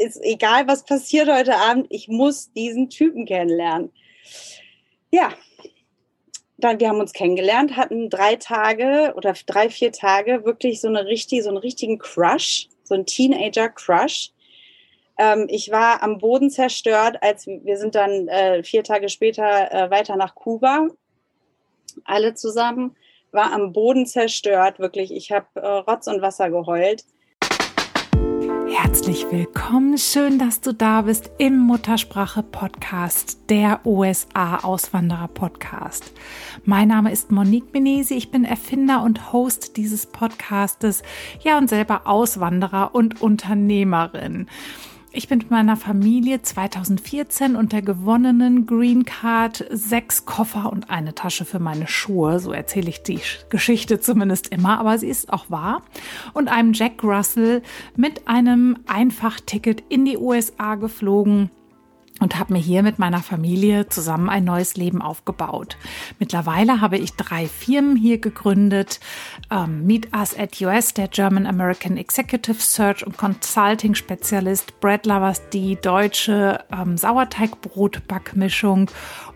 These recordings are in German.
ist egal, was passiert heute Abend, ich muss diesen Typen kennenlernen. Ja, dann, wir haben uns kennengelernt, hatten drei Tage oder drei, vier Tage wirklich so eine richtige, so einen richtigen Crush, so einen Teenager-Crush. Ähm, ich war am Boden zerstört, als wir sind dann äh, vier Tage später äh, weiter nach Kuba, alle zusammen, war am Boden zerstört, wirklich. Ich habe äh, Rotz und Wasser geheult. Herzlich willkommen, schön, dass du da bist im Muttersprache Podcast, der USA Auswanderer Podcast. Mein Name ist Monique Benesi, ich bin Erfinder und Host dieses Podcastes, ja und selber Auswanderer und Unternehmerin. Ich bin mit meiner Familie 2014 und der gewonnenen Green Card sechs Koffer und eine Tasche für meine Schuhe. So erzähle ich die Geschichte zumindest immer, aber sie ist auch wahr. Und einem Jack Russell mit einem Einfachticket in die USA geflogen und habe mir hier mit meiner Familie zusammen ein neues Leben aufgebaut. Mittlerweile habe ich drei Firmen hier gegründet. Ähm, Meet Us at US, der German American Executive Search und Consulting Spezialist, Bread Lovers, die deutsche ähm, Sauerteigbrot-Backmischung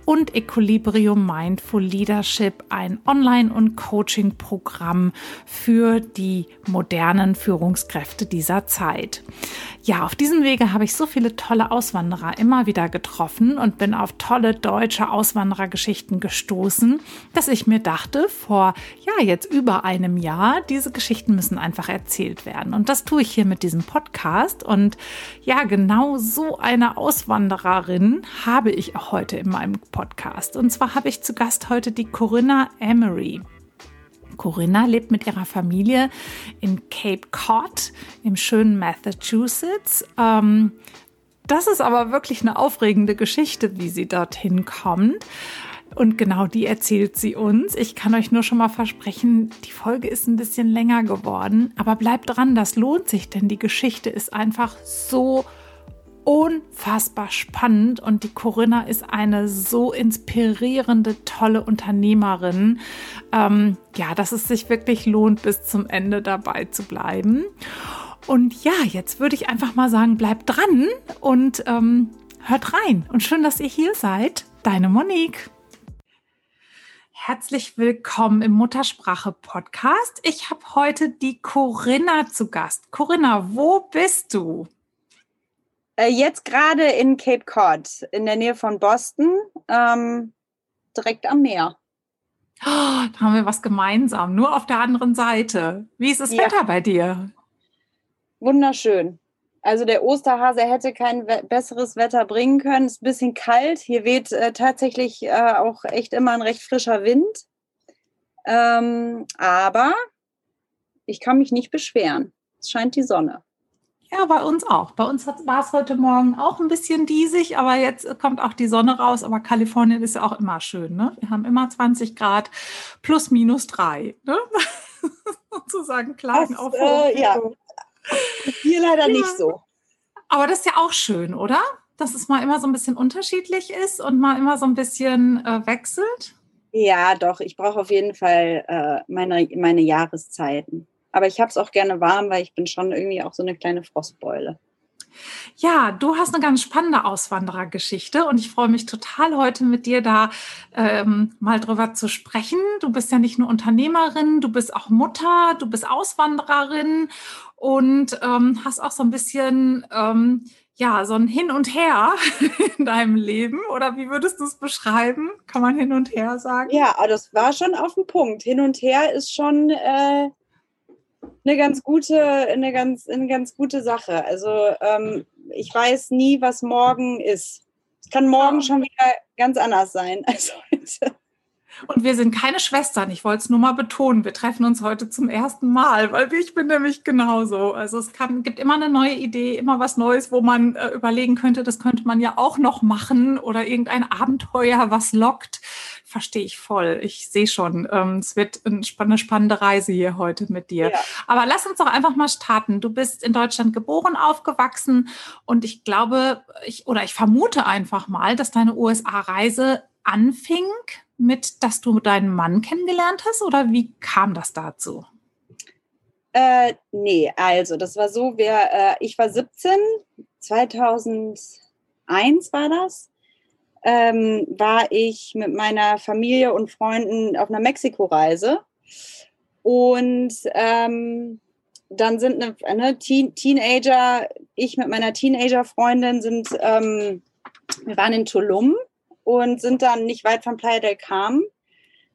und Equilibrium Mindful Leadership, ein Online- und Coaching-Programm für die modernen Führungskräfte dieser Zeit. Ja, auf diesem Wege habe ich so viele tolle Auswanderer immer wieder getroffen und bin auf tolle deutsche Auswanderergeschichten gestoßen, dass ich mir dachte, vor ja, jetzt über einem Jahr, diese Geschichten müssen einfach erzählt werden. Und das tue ich hier mit diesem Podcast. Und ja, genau so eine Auswandererin habe ich auch heute in meinem Podcast. Und zwar habe ich zu Gast heute die Corinna Emery. Corinna lebt mit ihrer Familie in Cape Cod im schönen Massachusetts. Ähm, das ist aber wirklich eine aufregende Geschichte, wie sie dorthin kommt. Und genau die erzählt sie uns. Ich kann euch nur schon mal versprechen, die Folge ist ein bisschen länger geworden. Aber bleibt dran, das lohnt sich, denn die Geschichte ist einfach so unfassbar spannend und die Corinna ist eine so inspirierende, tolle Unternehmerin, ähm, ja, dass es sich wirklich lohnt, bis zum Ende dabei zu bleiben. Und ja, jetzt würde ich einfach mal sagen, bleibt dran und ähm, hört rein. Und schön, dass ihr hier seid. Deine Monique. Herzlich willkommen im Muttersprache Podcast. Ich habe heute die Corinna zu Gast. Corinna, wo bist du? Äh, jetzt gerade in Cape Cod, in der Nähe von Boston, ähm, direkt am Meer. Oh, da haben wir was gemeinsam, nur auf der anderen Seite. Wie ist das ja. Wetter bei dir? Wunderschön. Also der Osterhase hätte kein besseres Wetter bringen können. Es ist ein bisschen kalt. Hier weht äh, tatsächlich äh, auch echt immer ein recht frischer Wind. Ähm, aber ich kann mich nicht beschweren. Es scheint die Sonne. Ja, bei uns auch. Bei uns war es heute Morgen auch ein bisschen diesig, aber jetzt kommt auch die Sonne raus. Aber Kalifornien ist ja auch immer schön. Ne? Wir haben immer 20 Grad plus minus drei. Ne? Sozusagen klein auf. Äh, ja. Hier leider ja. nicht so. Aber das ist ja auch schön, oder? Dass es mal immer so ein bisschen unterschiedlich ist und mal immer so ein bisschen äh, wechselt. Ja, doch. Ich brauche auf jeden Fall äh, meine, meine Jahreszeiten. Aber ich habe es auch gerne warm, weil ich bin schon irgendwie auch so eine kleine Frostbeule. Ja, du hast eine ganz spannende Auswanderergeschichte und ich freue mich total, heute mit dir da ähm, mal drüber zu sprechen. Du bist ja nicht nur Unternehmerin, du bist auch Mutter, du bist Auswandererin und ähm, hast auch so ein bisschen, ähm, ja, so ein Hin und Her in deinem Leben. Oder wie würdest du es beschreiben? Kann man hin und her sagen? Ja, das war schon auf den Punkt. Hin und her ist schon. Äh eine ganz gute, eine ganz, eine ganz gute Sache. Also ähm, ich weiß nie, was morgen ist. Es kann morgen schon wieder ganz anders sein als heute. Und wir sind keine Schwestern. Ich wollte es nur mal betonen. Wir treffen uns heute zum ersten Mal, weil ich bin nämlich genauso. Also es kann, gibt immer eine neue Idee, immer was Neues, wo man äh, überlegen könnte, das könnte man ja auch noch machen oder irgendein Abenteuer, was lockt verstehe ich voll. Ich sehe schon, ähm, es wird eine spannende Reise hier heute mit dir. Ja. Aber lass uns doch einfach mal starten. Du bist in Deutschland geboren, aufgewachsen und ich glaube, ich oder ich vermute einfach mal, dass deine USA-Reise anfing mit, dass du deinen Mann kennengelernt hast oder wie kam das dazu? Äh, nee, also das war so, wir, äh, ich war 17, 2001 war das, ähm, war ich mit meiner Familie und Freunden auf einer Mexiko-Reise. Und ähm, dann sind eine, eine Teen Teenager, ich mit meiner Teenager-Freundin sind, ähm, wir waren in Tulum und sind dann nicht weit von Playa del Carmen,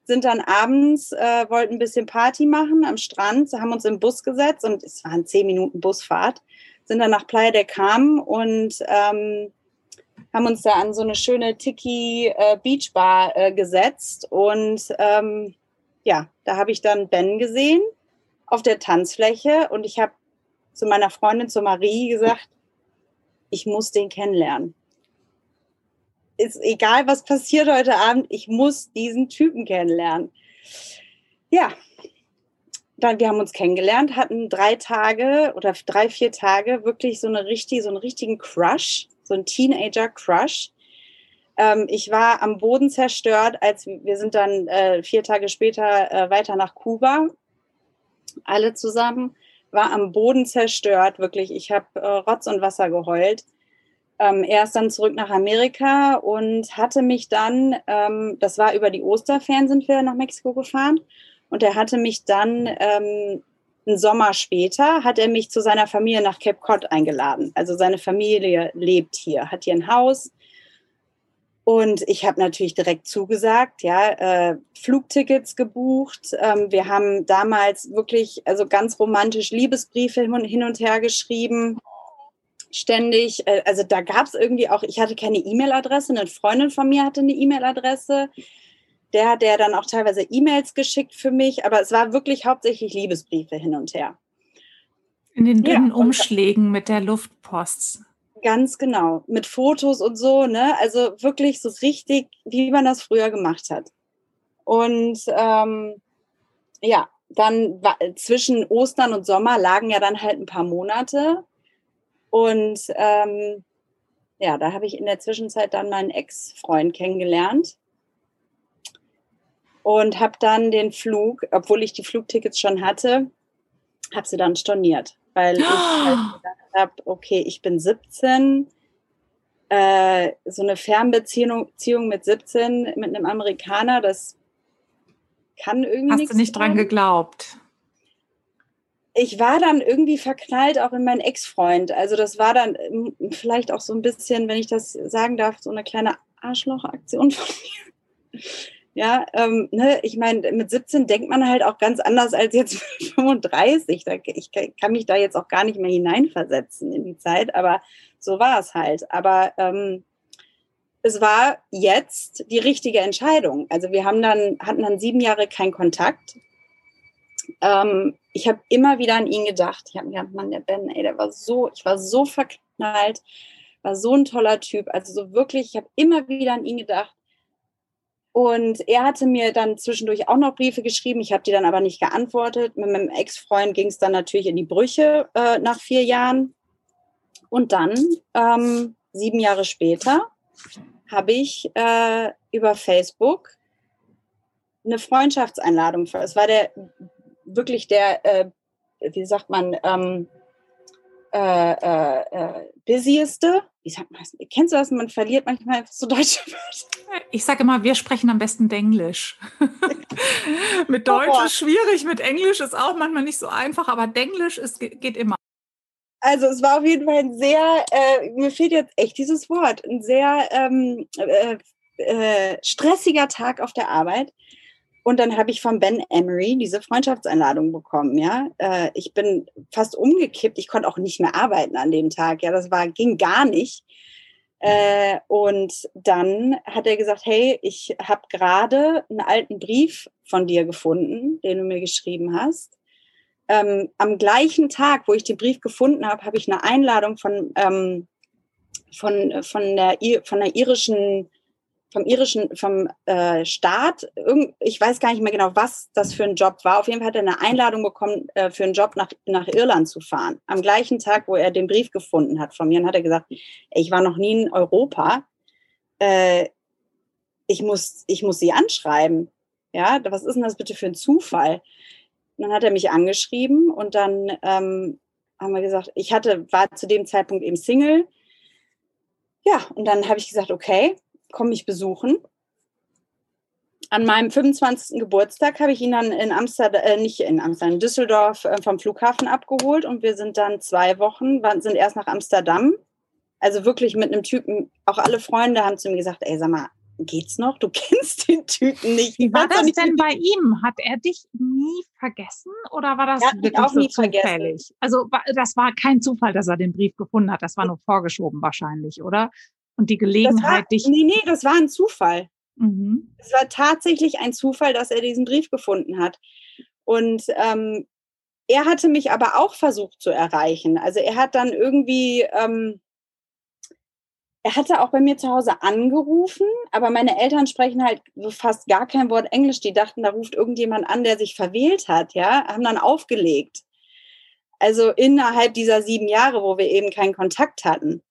sind dann abends, äh, wollten ein bisschen Party machen am Strand, haben uns im Bus gesetzt und es waren zehn Minuten Busfahrt, sind dann nach Playa del Carmen und ähm, haben uns da an so eine schöne Tiki äh, Beach Bar äh, gesetzt und ähm, ja, da habe ich dann Ben gesehen auf der Tanzfläche und ich habe zu meiner Freundin, zu Marie gesagt, ich muss den kennenlernen. Ist egal, was passiert heute Abend, ich muss diesen Typen kennenlernen. Ja, dann, wir haben uns kennengelernt, hatten drei Tage oder drei, vier Tage wirklich so eine richtig, so einen richtigen Crush, so einen Teenager-Crush. Ähm, ich war am Boden zerstört, als wir sind dann äh, vier Tage später äh, weiter nach Kuba alle zusammen, war am Boden zerstört, wirklich. Ich habe äh, Rotz und Wasser geheult. Ähm, er ist dann zurück nach Amerika und hatte mich dann, ähm, das war über die Osterferien sind wir nach Mexiko gefahren und er hatte mich dann ähm, einen Sommer später, hat er mich zu seiner Familie nach Cape Cod eingeladen. Also seine Familie lebt hier, hat hier ein Haus und ich habe natürlich direkt zugesagt, ja, äh, Flugtickets gebucht. Ähm, wir haben damals wirklich, also ganz romantisch Liebesbriefe hin und her geschrieben. Ständig, äh, also da gab es irgendwie auch, ich hatte keine E-Mail-Adresse, eine Freundin von mir hatte eine E-Mail-Adresse. Der hat der dann auch teilweise E-Mails geschickt für mich, aber es war wirklich hauptsächlich Liebesbriefe hin und her. In den dünnen ja, Umschlägen mit der Luftpost. Ganz genau. Mit Fotos und so, ne? Also wirklich so richtig, wie man das früher gemacht hat. Und ähm, ja, dann zwischen Ostern und Sommer lagen ja dann halt ein paar Monate. Und ähm, ja, da habe ich in der Zwischenzeit dann meinen Ex-Freund kennengelernt und habe dann den Flug, obwohl ich die Flugtickets schon hatte, habe sie dann storniert, weil ich halt gedacht habe, okay, ich bin 17, äh, so eine Fernbeziehung mit 17 mit einem Amerikaner, das kann irgendwie Hast du nicht dran geglaubt? Ich war dann irgendwie verknallt auch in meinen Ex-Freund. Also das war dann ähm, vielleicht auch so ein bisschen, wenn ich das sagen darf, so eine kleine Arschloch-Aktion von mir ja, ähm, ne, ich meine, mit 17 denkt man halt auch ganz anders als jetzt mit 35. ich kann mich da jetzt auch gar nicht mehr hineinversetzen in die Zeit, aber so war es halt. Aber ähm, es war jetzt die richtige Entscheidung. Also wir haben dann, hatten dann sieben Jahre keinen Kontakt. Ähm, ich habe immer wieder an ihn gedacht. Ich habe mir gedacht, Mann, der Ben, ey, der war so, ich war so verknallt, war so ein toller Typ. Also so wirklich, ich habe immer wieder an ihn gedacht. Und er hatte mir dann zwischendurch auch noch Briefe geschrieben. Ich habe die dann aber nicht geantwortet. Mit meinem Ex-Freund ging es dann natürlich in die Brüche äh, nach vier Jahren. Und dann, ähm, sieben Jahre später, habe ich äh, über Facebook eine Freundschaftseinladung. Es war der wirklich der, äh, wie sagt man, ähm, äh, äh, äh, busieste, wie sagt man das? Kennst du das? Man verliert manchmal so deutsche Wörter. Ich sage immer, wir sprechen am besten Denglisch. mit Deutsch oh, ist schwierig, mit Englisch ist auch manchmal nicht so einfach, aber Denglisch ist, geht immer. Also es war auf jeden Fall ein sehr, äh, mir fehlt jetzt echt dieses Wort, ein sehr ähm, äh, äh, stressiger Tag auf der Arbeit. Und dann habe ich von Ben Emery diese Freundschaftseinladung bekommen. Ja, äh, ich bin fast umgekippt. Ich konnte auch nicht mehr arbeiten an dem Tag. Ja, das war ging gar nicht. Äh, und dann hat er gesagt: Hey, ich habe gerade einen alten Brief von dir gefunden, den du mir geschrieben hast. Ähm, am gleichen Tag, wo ich den Brief gefunden habe, habe ich eine Einladung von ähm, von von der von der irischen vom irischen, vom äh, Staat, ich weiß gar nicht mehr genau, was das für ein Job war. Auf jeden Fall hat er eine Einladung bekommen, äh, für einen Job nach, nach Irland zu fahren. Am gleichen Tag, wo er den Brief gefunden hat von mir, und hat er gesagt, ich war noch nie in Europa. Äh, ich muss, ich muss sie anschreiben. Ja, was ist denn das bitte für ein Zufall? Und dann hat er mich angeschrieben und dann ähm, haben wir gesagt, ich hatte, war zu dem Zeitpunkt eben Single ja, und dann habe ich gesagt, okay, komm mich besuchen. An meinem 25. Geburtstag habe ich ihn dann in Amsterdam, äh, nicht in Amsterdam, Düsseldorf äh, vom Flughafen abgeholt und wir sind dann zwei Wochen, sind erst nach Amsterdam. Also wirklich mit einem Typen, auch alle Freunde haben zu mir gesagt, ey, sag mal, geht's noch? Du kennst den Typen nicht. Wie war das denn bei ihm? Hat er dich nie vergessen oder war das wirklich auch so nie zufällig? Vergessen. Also das war kein Zufall, dass er den Brief gefunden hat. Das war nur vorgeschoben wahrscheinlich, oder? Und die Gelegenheit, war, dich. Nee, nee, das war ein Zufall. Mhm. Es war tatsächlich ein Zufall, dass er diesen Brief gefunden hat. Und ähm, er hatte mich aber auch versucht zu erreichen. Also er hat dann irgendwie, ähm, er hatte auch bei mir zu Hause angerufen, aber meine Eltern sprechen halt fast gar kein Wort Englisch. Die dachten, da ruft irgendjemand an, der sich verwählt hat, ja, haben dann aufgelegt. Also innerhalb dieser sieben Jahre, wo wir eben keinen Kontakt hatten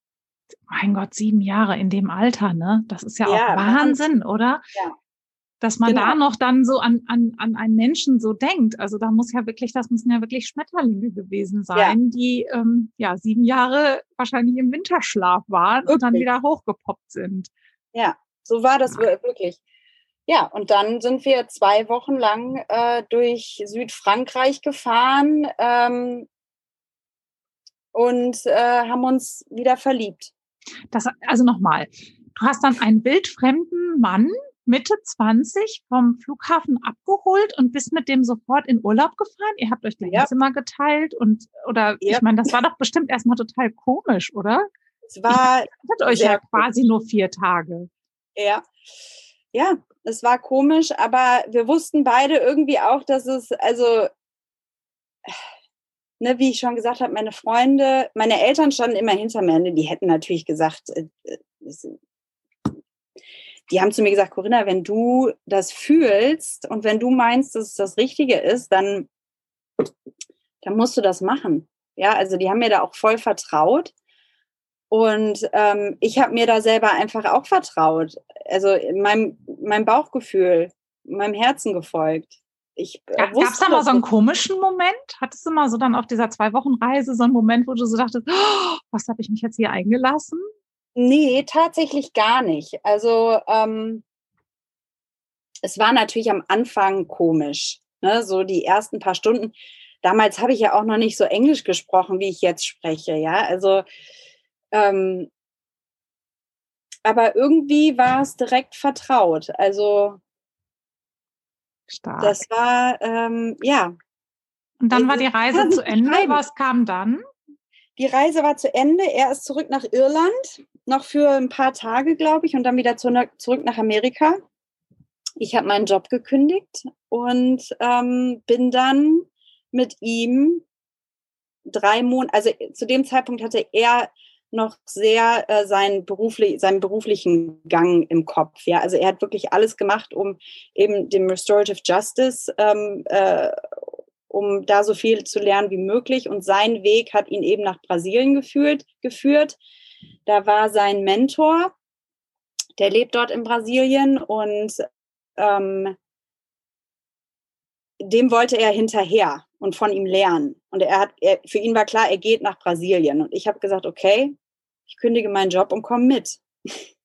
mein Gott, sieben Jahre in dem Alter, ne? Das ist ja, ja auch Wahnsinn, oder? Ja. Dass man genau. da noch dann so an, an, an einen Menschen so denkt. Also da muss ja wirklich, das müssen ja wirklich Schmetterlinge gewesen sein, ja. die ähm, ja sieben Jahre wahrscheinlich im Winterschlaf waren wirklich. und dann wieder hochgepoppt sind. Ja, so war das wirklich. Ja, und dann sind wir zwei Wochen lang äh, durch Südfrankreich gefahren ähm, und äh, haben uns wieder verliebt. Das, also nochmal, du hast dann einen wildfremden Mann Mitte 20 vom Flughafen abgeholt und bist mit dem sofort in Urlaub gefahren? Ihr habt euch gleich ja. Zimmer geteilt und oder ja. ich meine, das war doch bestimmt erstmal total komisch, oder? Es war hattet euch ja quasi nur vier Tage. Ja. Ja, es war komisch, aber wir wussten beide irgendwie auch, dass es also ne, wie ich schon gesagt habe, meine Freunde, meine Eltern standen immer hinter mir. Ne, die hätten natürlich gesagt, äh, äh, die haben zu mir gesagt, Corinna, wenn du das fühlst und wenn du meinst, dass es das Richtige ist, dann, dann musst du das machen. Ja, also die haben mir da auch voll vertraut. Und ähm, ich habe mir da selber einfach auch vertraut. Also meinem, meinem Bauchgefühl, meinem Herzen gefolgt ich äh, Gab es da mal so einen komischen Moment? Hattest du mal so dann auf dieser zwei Wochen Reise so einen Moment, wo du so dachtest, oh, was habe ich mich jetzt hier eingelassen? Nee, tatsächlich gar nicht. Also ähm, es war natürlich am Anfang komisch, ne? so die ersten paar Stunden. Damals habe ich ja auch noch nicht so Englisch gesprochen, wie ich jetzt spreche, ja. Also ähm, aber irgendwie war es direkt vertraut. Also Stark. Das war, ähm, ja. Und dann war die Reise zu Ende. Was kam dann? Die Reise war zu Ende. Er ist zurück nach Irland, noch für ein paar Tage, glaube ich, und dann wieder zurück nach Amerika. Ich habe meinen Job gekündigt und ähm, bin dann mit ihm drei Monate, also zu dem Zeitpunkt hatte er noch sehr äh, seinen, beruflich, seinen beruflichen Gang im Kopf. Ja? Also er hat wirklich alles gemacht, um eben dem Restorative Justice, ähm, äh, um da so viel zu lernen wie möglich. Und sein Weg hat ihn eben nach Brasilien geführt. geführt. Da war sein Mentor, der lebt dort in Brasilien und ähm, dem wollte er hinterher und von ihm lernen. Und er hat, er, für ihn war klar, er geht nach Brasilien. Und ich habe gesagt, okay, ich kündige meinen Job und komme mit.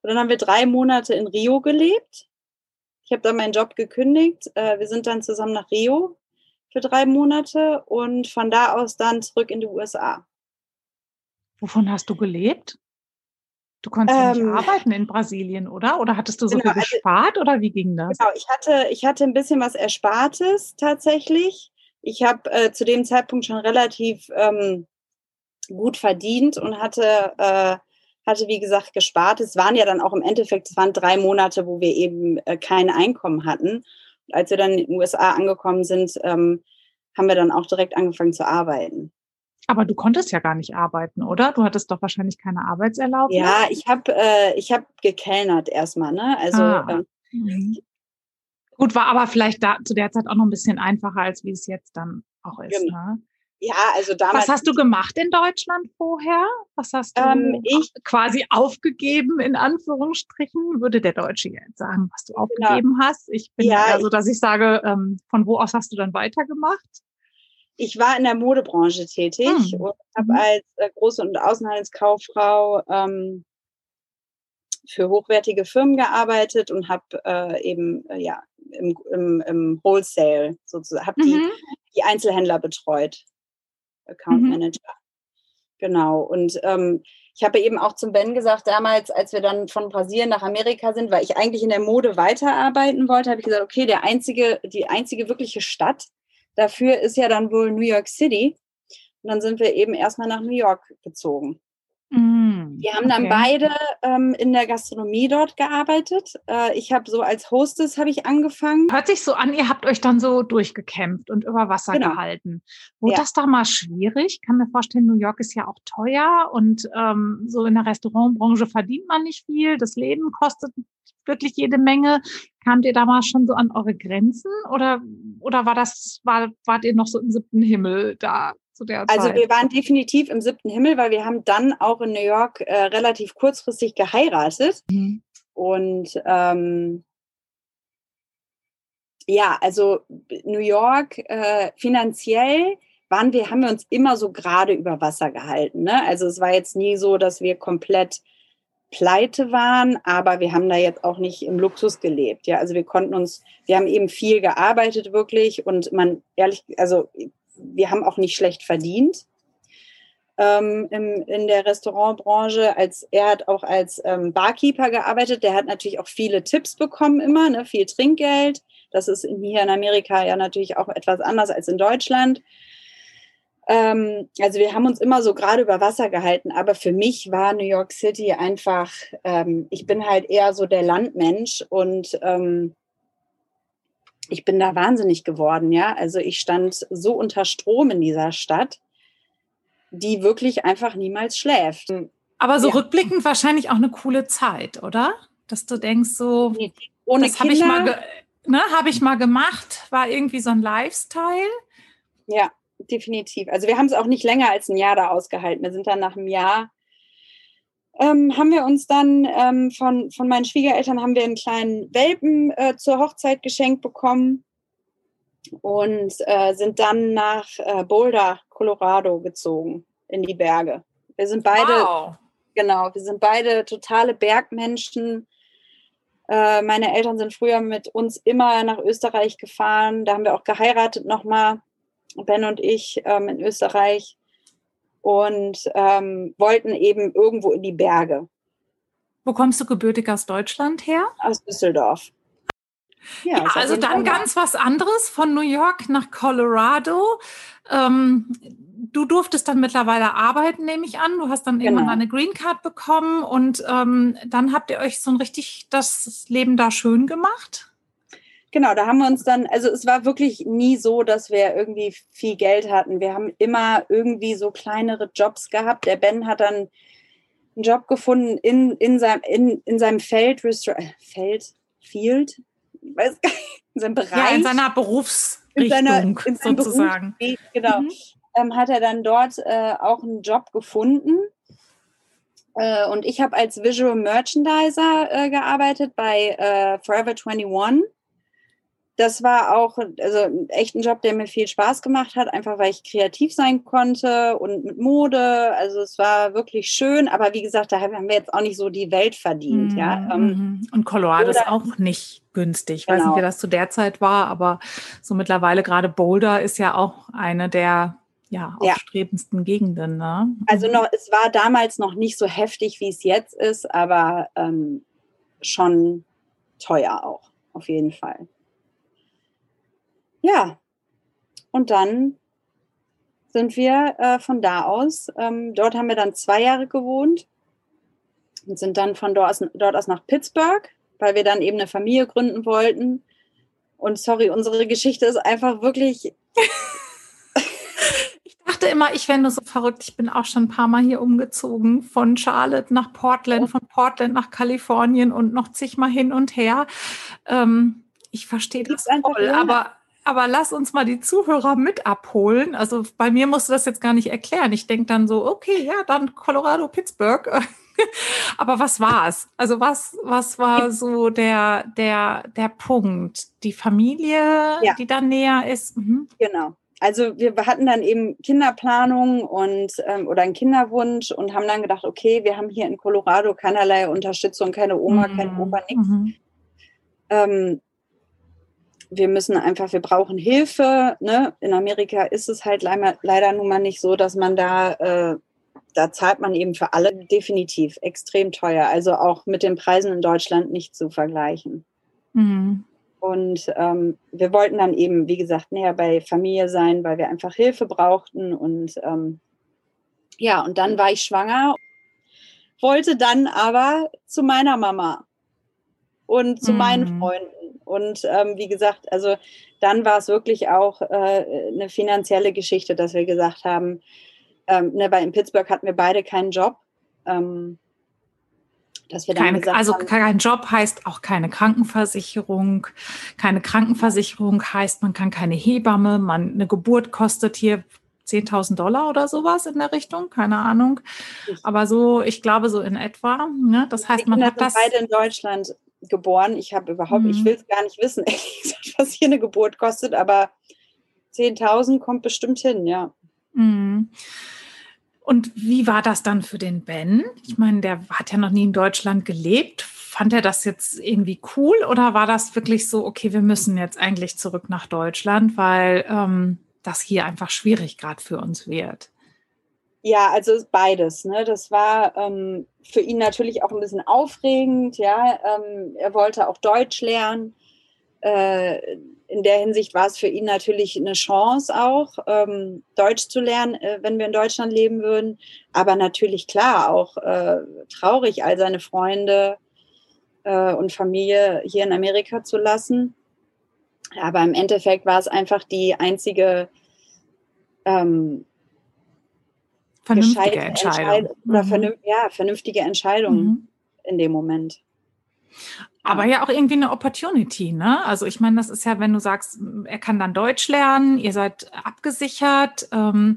Und dann haben wir drei Monate in Rio gelebt. Ich habe dann meinen Job gekündigt. Äh, wir sind dann zusammen nach Rio für drei Monate und von da aus dann zurück in die USA. Wovon hast du gelebt? Du konntest ähm, nicht arbeiten in Brasilien, oder? Oder hattest du so genau, viel also gespart oder wie ging das? Genau, ich hatte, ich hatte ein bisschen was Erspartes tatsächlich. Ich habe äh, zu dem Zeitpunkt schon relativ ähm, gut verdient und hatte, äh, hatte, wie gesagt, gespart. Es waren ja dann auch im Endeffekt, es waren drei Monate, wo wir eben äh, kein Einkommen hatten. Und als wir dann in den USA angekommen sind, ähm, haben wir dann auch direkt angefangen zu arbeiten. Aber du konntest ja gar nicht arbeiten, oder? Du hattest doch wahrscheinlich keine Arbeitserlaubnis. Ja, ich habe äh, ich hab gekellnert erstmal, ne? Also ah. ähm, mhm. gut, war aber vielleicht da zu der Zeit auch noch ein bisschen einfacher, als wie es jetzt dann auch ist. Genau. Ne? Ja, also damals. Was hast du gemacht in Deutschland vorher? Was hast du ähm, ich, quasi aufgegeben, in Anführungsstrichen? Würde der Deutsche jetzt sagen, was du genau. aufgegeben hast? Ich bin ja, so, dass ich sage, ähm, von wo aus hast du dann weitergemacht? Ich war in der Modebranche tätig hm. und habe mhm. als äh, Groß- und Außenhandelskauffrau ähm, für hochwertige Firmen gearbeitet und habe äh, eben äh, ja im, im, im Wholesale sozusagen, habe mhm. die, die Einzelhändler betreut, Account mhm. Manager. Genau. Und ähm, ich habe eben auch zum Ben gesagt, damals, als wir dann von Brasilien nach Amerika sind, weil ich eigentlich in der Mode weiterarbeiten wollte, habe ich gesagt, okay, der einzige, die einzige wirkliche Stadt dafür ist ja dann wohl New York City. Und dann sind wir eben erstmal nach New York gezogen. Mm, wir haben dann okay. beide ähm, in der Gastronomie dort gearbeitet. Äh, ich habe so als Hostess habe ich angefangen. Hört sich so an, ihr habt euch dann so durchgekämpft und über Wasser genau. gehalten. Wurde ja. das da mal schwierig? Ich kann mir vorstellen, New York ist ja auch teuer und ähm, so in der Restaurantbranche verdient man nicht viel. Das Leben kostet wirklich jede Menge. Kamt ihr damals schon so an eure Grenzen oder, oder war das, war, wart ihr noch so im siebten Himmel da? zu der Zeit? Also wir waren definitiv im siebten Himmel, weil wir haben dann auch in New York äh, relativ kurzfristig geheiratet. Mhm. Und ähm, ja, also New York äh, finanziell waren wir, haben wir uns immer so gerade über Wasser gehalten. Ne? Also es war jetzt nie so, dass wir komplett pleite waren, aber wir haben da jetzt auch nicht im Luxus gelebt. Ja, also wir konnten uns, wir haben eben viel gearbeitet wirklich und man ehrlich, also wir haben auch nicht schlecht verdient ähm, im, in der Restaurantbranche. Als, er hat auch als ähm, Barkeeper gearbeitet. Der hat natürlich auch viele Tipps bekommen immer, ne, viel Trinkgeld. Das ist hier in Amerika ja natürlich auch etwas anders als in Deutschland. Ähm, also wir haben uns immer so gerade über Wasser gehalten, aber für mich war New York City einfach, ähm, ich bin halt eher so der Landmensch und ähm, ich bin da wahnsinnig geworden, ja. Also ich stand so unter Strom in dieser Stadt, die wirklich einfach niemals schläft. Aber so ja. rückblickend wahrscheinlich auch eine coole Zeit, oder? Dass du denkst so, ohne das habe ich mal, ne, habe ich mal gemacht, war irgendwie so ein Lifestyle. Ja, definitiv. Also wir haben es auch nicht länger als ein Jahr da ausgehalten. Wir sind dann nach einem Jahr ähm, haben wir uns dann ähm, von, von meinen Schwiegereltern haben wir einen kleinen Welpen äh, zur Hochzeit geschenkt bekommen und äh, sind dann nach äh, Boulder, Colorado gezogen in die Berge. Wir sind beide, wow. genau, wir sind beide totale Bergmenschen. Äh, meine Eltern sind früher mit uns immer nach Österreich gefahren. Da haben wir auch geheiratet nochmal, Ben und ich ähm, in Österreich und ähm, wollten eben irgendwo in die Berge. Wo kommst du gebürtig aus Deutschland her? Aus Düsseldorf. Ja, ja also dann ganz was anderes von New York nach Colorado. Ähm, du durftest dann mittlerweile arbeiten, nehme ich an. Du hast dann genau. irgendwann eine Green Card bekommen und ähm, dann habt ihr euch so ein richtig das Leben da schön gemacht. Genau, da haben wir uns dann, also es war wirklich nie so, dass wir irgendwie viel Geld hatten. Wir haben immer irgendwie so kleinere Jobs gehabt. Der Ben hat dann einen Job gefunden in, in, seinem, in, in seinem Feld, Feld, Field, weiß gar nicht, in seinem Bereich. Ja, in seiner Berufsrichtung in seiner, in sozusagen. Beruf, genau. Mhm. Ähm, hat er dann dort äh, auch einen Job gefunden. Äh, und ich habe als Visual Merchandiser äh, gearbeitet bei äh, Forever 21 das war auch also echt ein Job, der mir viel Spaß gemacht hat, einfach weil ich kreativ sein konnte und mit Mode. Also es war wirklich schön, aber wie gesagt, da haben wir jetzt auch nicht so die Welt verdient. Mm, ja. Ähm, mhm. Und Colorado ist auch nicht günstig. Ich genau. weiß nicht, wie das zu der Zeit war, aber so mittlerweile gerade Boulder ist ja auch eine der ja, aufstrebendsten ja. Gegenden. Ne? Also noch, es war damals noch nicht so heftig, wie es jetzt ist, aber ähm, schon teuer auch, auf jeden Fall. Ja, und dann sind wir äh, von da aus, ähm, dort haben wir dann zwei Jahre gewohnt und sind dann von dort aus, dort aus nach Pittsburgh, weil wir dann eben eine Familie gründen wollten. Und sorry, unsere Geschichte ist einfach wirklich. ich dachte immer, ich wäre nur so verrückt. Ich bin auch schon ein paar Mal hier umgezogen, von Charlotte nach Portland, von Portland nach Kalifornien und noch zigmal hin und her. Ähm, ich verstehe das voll, aber aber lass uns mal die Zuhörer mit abholen. Also bei mir musst du das jetzt gar nicht erklären. Ich denke dann so, okay, ja, dann Colorado, Pittsburgh. aber was war es? Also was, was war so der, der, der Punkt? Die Familie, ja. die dann näher ist? Mhm. Genau. also wir hatten dann eben Kinderplanung und ähm, oder einen Kinderwunsch und haben dann gedacht, okay, wir haben hier in Colorado keinerlei Unterstützung, keine Oma, mhm. kein Opa, nichts. Mhm. Ähm, wir müssen einfach, wir brauchen Hilfe. Ne? In Amerika ist es halt leider, leider nun mal nicht so, dass man da, äh, da zahlt man eben für alle definitiv extrem teuer. Also auch mit den Preisen in Deutschland nicht zu vergleichen. Mhm. Und ähm, wir wollten dann eben, wie gesagt, näher bei Familie sein, weil wir einfach Hilfe brauchten. Und ähm, ja, und dann war ich schwanger, wollte dann aber zu meiner Mama und zu mhm. meinen Freunden. Und ähm, wie gesagt, also dann war es wirklich auch äh, eine finanzielle Geschichte, dass wir gesagt haben, ähm, ne, weil in Pittsburgh hatten wir beide keinen Job. Ähm, dass wir dann keine, gesagt also haben, kein Job heißt auch keine Krankenversicherung. Keine Krankenversicherung heißt, man kann keine Hebamme, man eine Geburt kostet hier 10.000 Dollar oder sowas in der Richtung, keine Ahnung. Aber so, ich glaube so in etwa. Ne? Das heißt, man hat das beide in Deutschland geboren. Ich habe überhaupt, mhm. ich will es gar nicht wissen, was hier eine Geburt kostet, aber 10.000 kommt bestimmt hin, ja. Mhm. Und wie war das dann für den Ben? Ich meine, der hat ja noch nie in Deutschland gelebt. Fand er das jetzt irgendwie cool oder war das wirklich so, okay, wir müssen jetzt eigentlich zurück nach Deutschland, weil ähm, das hier einfach schwierig gerade für uns wird? Ja, also beides. Ne? Das war ähm, für ihn natürlich auch ein bisschen aufregend. Ja, ähm, er wollte auch Deutsch lernen. Äh, in der Hinsicht war es für ihn natürlich eine Chance auch, ähm, Deutsch zu lernen, äh, wenn wir in Deutschland leben würden. Aber natürlich klar auch äh, traurig, all seine Freunde äh, und Familie hier in Amerika zu lassen. Aber im Endeffekt war es einfach die einzige ähm, vernünftige Entscheidung. Entscheid oder mhm. vernünf ja, vernünftige Entscheidung mhm. in dem Moment. Aber ja auch irgendwie eine Opportunity, ne? Also ich meine, das ist ja, wenn du sagst, er kann dann Deutsch lernen, ihr seid abgesichert, ähm,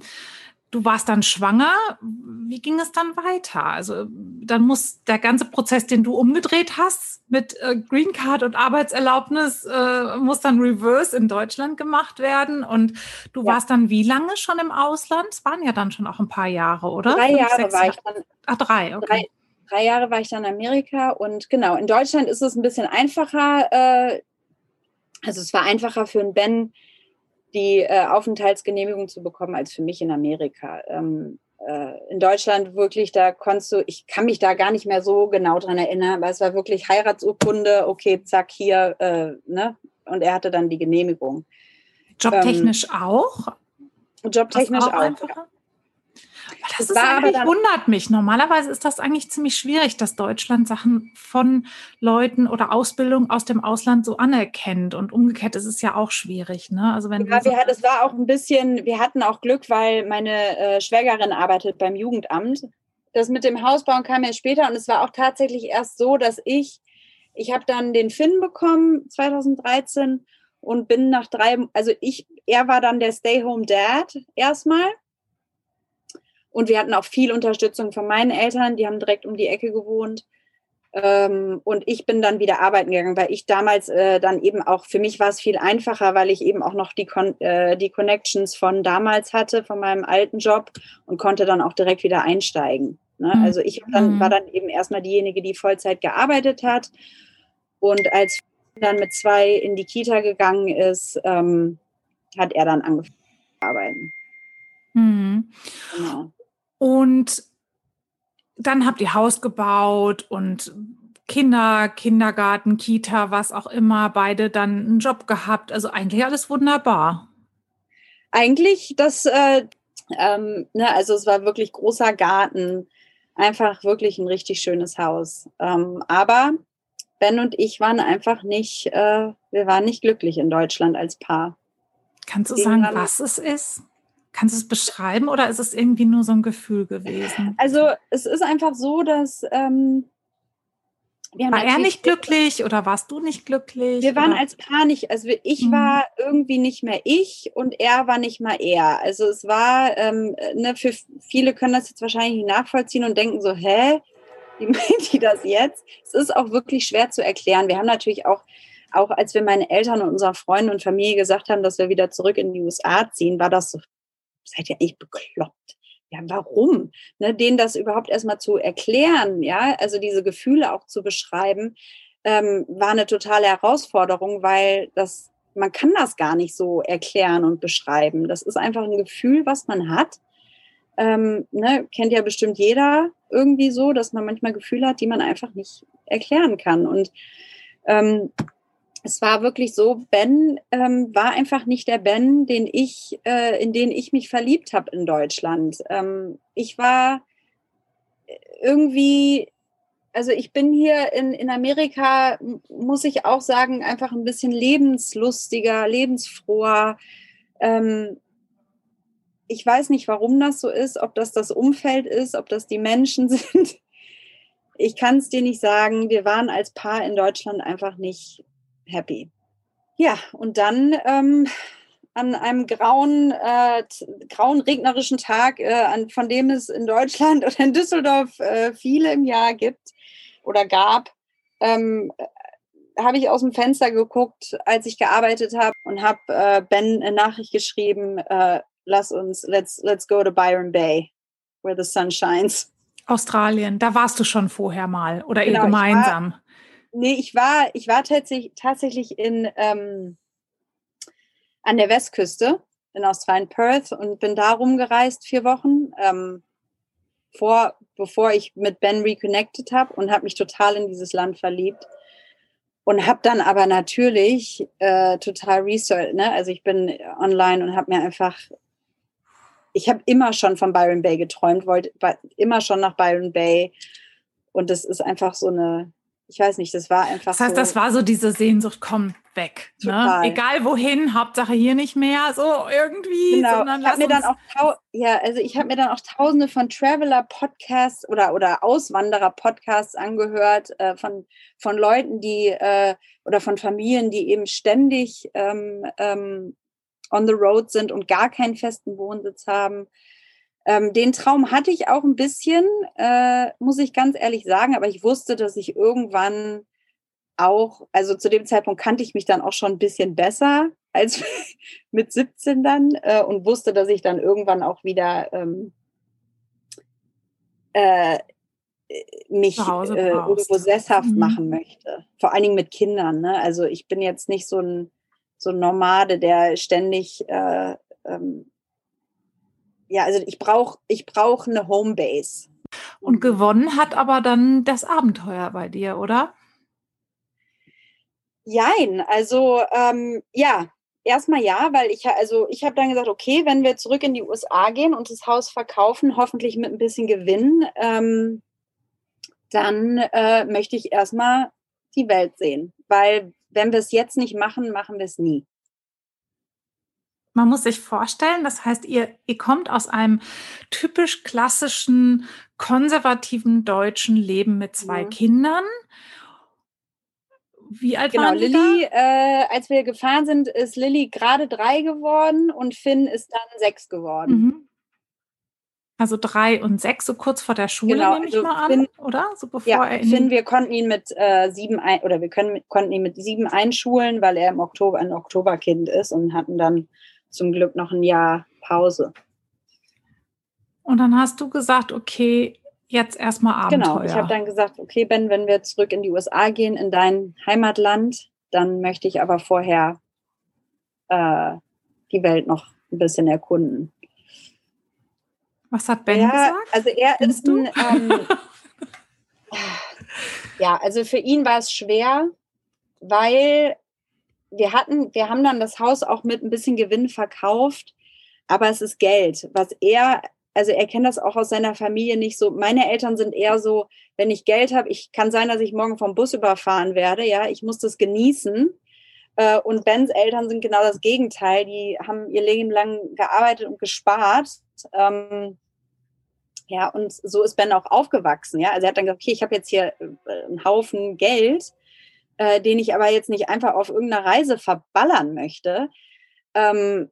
du warst dann schwanger. Wie ging es dann weiter? Also dann muss der ganze Prozess, den du umgedreht hast mit äh, Green Card und Arbeitserlaubnis, äh, muss dann reverse in Deutschland gemacht werden. Und du ja. warst dann wie lange schon im Ausland? Es waren ja dann schon auch ein paar Jahre, oder? Drei Jahre Fünf, war ich dann. Ah, drei, okay. Drei, drei Jahre war ich dann in Amerika und genau, in Deutschland ist es ein bisschen einfacher. Äh, also es war einfacher für einen Ben, die äh, Aufenthaltsgenehmigung zu bekommen, als für mich in Amerika. Ähm, äh, in Deutschland wirklich, da konntest du, ich kann mich da gar nicht mehr so genau dran erinnern, aber es war wirklich Heiratsurkunde, okay, zack, hier, äh, ne? Und er hatte dann die Genehmigung. Jobtechnisch ähm, auch? Jobtechnisch auch. auch. Das, das eigentlich, wundert mich. Normalerweise ist das eigentlich ziemlich schwierig, dass Deutschland Sachen von Leuten oder Ausbildung aus dem Ausland so anerkennt. Und umgekehrt ist es ja auch schwierig. Ne? Also wenn ja, wir, hatten, es war auch ein bisschen, wir hatten auch Glück, weil meine äh, Schwägerin arbeitet beim Jugendamt. Das mit dem Hausbauen kam ja später und es war auch tatsächlich erst so, dass ich, ich habe dann den Finn bekommen 2013 und bin nach drei, also ich, er war dann der Stay-Home-Dad erstmal und wir hatten auch viel Unterstützung von meinen Eltern, die haben direkt um die Ecke gewohnt. Ähm, und ich bin dann wieder arbeiten gegangen, weil ich damals äh, dann eben auch, für mich war es viel einfacher, weil ich eben auch noch die, Con äh, die Connections von damals hatte, von meinem alten Job und konnte dann auch direkt wieder einsteigen. Ne? Mhm. Also ich dann, war dann eben erstmal diejenige, die Vollzeit gearbeitet hat. Und als dann mit zwei in die Kita gegangen ist, ähm, hat er dann angefangen zu arbeiten. Mhm. Genau. Und dann habt ihr Haus gebaut und Kinder, Kindergarten, Kita, was auch immer, beide dann einen Job gehabt. Also eigentlich alles wunderbar. Eigentlich, das, äh, ähm, ne, also es war wirklich großer Garten, einfach wirklich ein richtig schönes Haus. Ähm, aber Ben und ich waren einfach nicht, äh, wir waren nicht glücklich in Deutschland als Paar. Kannst du sagen, was es ist? Kannst du es beschreiben oder ist es irgendwie nur so ein Gefühl gewesen? Also es ist einfach so, dass ähm, war er nicht glücklich oder warst du nicht glücklich? Wir waren oder? als Paar nicht, also ich mhm. war irgendwie nicht mehr ich und er war nicht mal er. Also es war, ähm, ne, für viele können das jetzt wahrscheinlich nicht nachvollziehen und denken so, hä, wie meint die das jetzt? Es ist auch wirklich schwer zu erklären. Wir haben natürlich auch auch als wir meinen Eltern und unseren Freunden und Familie gesagt haben, dass wir wieder zurück in die USA ziehen, war das so, seid ihr echt bekloppt? Ja, warum? Ne, denen das überhaupt erstmal zu erklären, ja, also diese Gefühle auch zu beschreiben, ähm, war eine totale Herausforderung, weil das, man kann das gar nicht so erklären und beschreiben. Das ist einfach ein Gefühl, was man hat. Ähm, ne, kennt ja bestimmt jeder irgendwie so, dass man manchmal Gefühle hat, die man einfach nicht erklären kann. Und ähm, es war wirklich so, Ben ähm, war einfach nicht der Ben, den ich, äh, in den ich mich verliebt habe in Deutschland. Ähm, ich war irgendwie, also ich bin hier in, in Amerika, muss ich auch sagen, einfach ein bisschen lebenslustiger, lebensfroher. Ähm, ich weiß nicht, warum das so ist, ob das das Umfeld ist, ob das die Menschen sind. Ich kann es dir nicht sagen. Wir waren als Paar in Deutschland einfach nicht happy. Ja, und dann ähm, an einem grauen, äh, grauen regnerischen Tag, äh, an, von dem es in Deutschland oder in Düsseldorf äh, viele im Jahr gibt oder gab, ähm, habe ich aus dem Fenster geguckt, als ich gearbeitet habe und habe äh, Ben eine Nachricht geschrieben, äh, lass uns, let's, let's go to Byron Bay, where the sun shines. Australien, da warst du schon vorher mal oder genau, ihr gemeinsam? Nee, ich war, ich war tatsächlich, tatsächlich in, ähm, an der Westküste in Australien, Perth, und bin da rumgereist vier Wochen, ähm, vor, bevor ich mit Ben reconnected habe und habe mich total in dieses Land verliebt. Und habe dann aber natürlich äh, total research, ne? Also ich bin online und habe mir einfach, ich habe immer schon von Byron Bay geträumt, wollte immer schon nach Byron Bay. Und das ist einfach so eine, ich weiß nicht, das war einfach. Das heißt, so, das war so diese Sehnsucht, komm weg. Ne? Egal wohin, Hauptsache hier nicht mehr, so irgendwie. Genau. ich habe mir dann auch ja, also ich habe mir dann auch tausende von Traveler-Podcasts oder, oder Auswanderer-Podcasts angehört, äh, von, von Leuten, die äh, oder von Familien, die eben ständig ähm, ähm, on the road sind und gar keinen festen Wohnsitz haben. Ähm, den Traum hatte ich auch ein bisschen, äh, muss ich ganz ehrlich sagen, aber ich wusste, dass ich irgendwann auch, also zu dem Zeitpunkt kannte ich mich dann auch schon ein bisschen besser als mit 17 dann äh, und wusste, dass ich dann irgendwann auch wieder ähm, äh, mich äh, irgendwo sesshaft mhm. machen möchte. Vor allen Dingen mit Kindern. Ne? Also ich bin jetzt nicht so ein, so ein Nomade, der ständig äh, ähm, ja, also ich brauche ich brauch eine Homebase. Und gewonnen hat aber dann das Abenteuer bei dir, oder? Jein, also ähm, ja, erstmal ja, weil ich also ich habe dann gesagt, okay, wenn wir zurück in die USA gehen und das Haus verkaufen, hoffentlich mit ein bisschen Gewinn, ähm, dann äh, möchte ich erstmal die Welt sehen, weil wenn wir es jetzt nicht machen, machen wir es nie. Man muss sich vorstellen, das heißt, ihr, ihr kommt aus einem typisch klassischen, konservativen deutschen Leben mit zwei mhm. Kindern. Wie alt genau, waren die Lilly, äh, als wir gefahren sind, ist Lilly gerade drei geworden und Finn ist dann sechs geworden. Mhm. Also drei und sechs, so kurz vor der Schule genau, nehme ich also mal Finn, an, oder? So bevor ja, er Finn, wir konnten ihn mit äh, sieben ein, oder wir können, konnten ihn mit sieben einschulen, weil er im Oktober ein Oktoberkind ist und hatten dann zum Glück noch ein Jahr Pause. Und dann hast du gesagt, okay, jetzt erstmal Abenteuer. Genau, ich habe dann gesagt, okay, Ben, wenn wir zurück in die USA gehen, in dein Heimatland, dann möchte ich aber vorher äh, die Welt noch ein bisschen erkunden. Was hat Ben ja, gesagt? Also er Findest ist ein, ähm, ja, also für ihn war es schwer, weil wir hatten, wir haben dann das Haus auch mit ein bisschen Gewinn verkauft, aber es ist Geld, was er, also er kennt das auch aus seiner Familie nicht so. Meine Eltern sind eher so, wenn ich Geld habe, ich kann sein, dass ich morgen vom Bus überfahren werde, ja, ich muss das genießen. Äh, und Bens Eltern sind genau das Gegenteil. Die haben ihr Leben lang gearbeitet und gespart. Ähm, ja, und so ist Ben auch aufgewachsen. Ja, also er hat dann gesagt, okay, ich habe jetzt hier äh, einen Haufen Geld äh, den ich aber jetzt nicht einfach auf irgendeiner Reise verballern möchte. Ähm,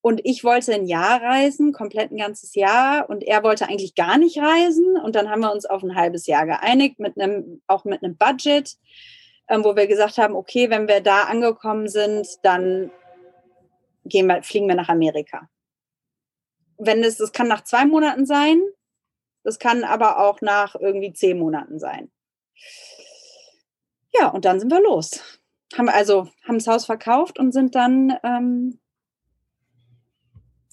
und ich wollte ein Jahr reisen, komplett ein ganzes Jahr. Und er wollte eigentlich gar nicht reisen. Und dann haben wir uns auf ein halbes Jahr geeinigt, mit einem, auch mit einem Budget. ähm, wo wir gesagt haben, okay, wenn wir da angekommen sind, dann gehen wir, fliegen wir nach Amerika. Wenn es, das kann nach zwei Monaten sein, das kann aber auch nach irgendwie zehn Monaten sein. Ja, und dann sind wir los. Haben also haben das Haus verkauft und sind dann ähm,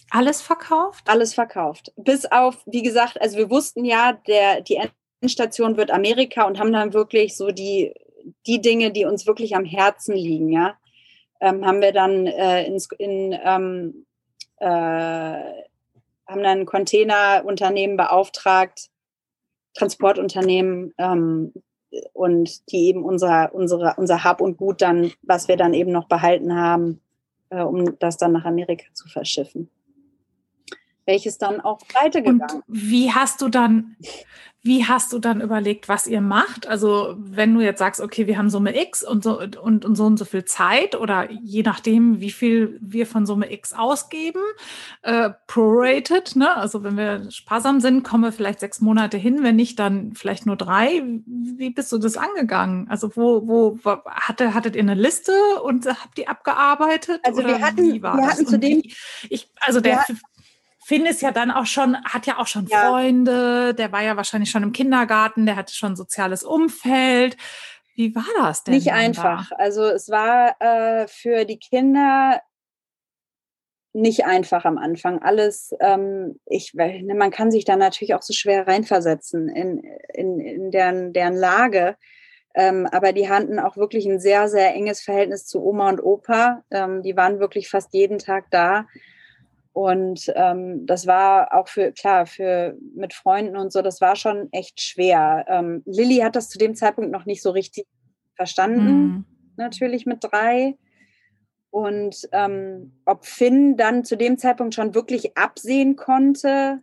alles verkauft? Alles verkauft. Bis auf, wie gesagt, also wir wussten ja, der, die Endstation wird Amerika und haben dann wirklich so die, die Dinge, die uns wirklich am Herzen liegen, ja, ähm, haben wir dann äh, ins, in, ähm, äh, haben dann ein Containerunternehmen beauftragt, Transportunternehmen, ähm, und die eben unser, unsere, unser Hab und Gut dann, was wir dann eben noch behalten haben, äh, um das dann nach Amerika zu verschiffen welches dann auch weitergegangen. Und wie hast du dann, wie hast du dann überlegt, was ihr macht? Also wenn du jetzt sagst, okay, wir haben Summe X und so und, und so und so viel Zeit oder je nachdem, wie viel wir von Summe X ausgeben, äh, prorated, ne? Also wenn wir sparsam sind, kommen wir vielleicht sechs Monate hin, wenn nicht, dann vielleicht nur drei. Wie bist du das angegangen? Also wo, wo, wo hatte, hattet ihr eine Liste und habt die abgearbeitet? Also wir hatten, wir hatten zu dem, ich, also der Finn ist ja dann auch schon, hat ja auch schon ja. Freunde, der war ja wahrscheinlich schon im Kindergarten, der hatte schon ein soziales Umfeld. Wie war das denn? Nicht einfach. Da? Also es war äh, für die Kinder nicht einfach am Anfang. Alles, ähm, ich, ne, man kann sich da natürlich auch so schwer reinversetzen in, in, in deren, deren Lage. Ähm, aber die hatten auch wirklich ein sehr, sehr enges Verhältnis zu Oma und Opa. Ähm, die waren wirklich fast jeden Tag da. Und ähm, das war auch für, klar, für mit Freunden und so, das war schon echt schwer. Ähm, Lilly hat das zu dem Zeitpunkt noch nicht so richtig verstanden, mhm. natürlich mit drei. Und ähm, ob Finn dann zu dem Zeitpunkt schon wirklich absehen konnte,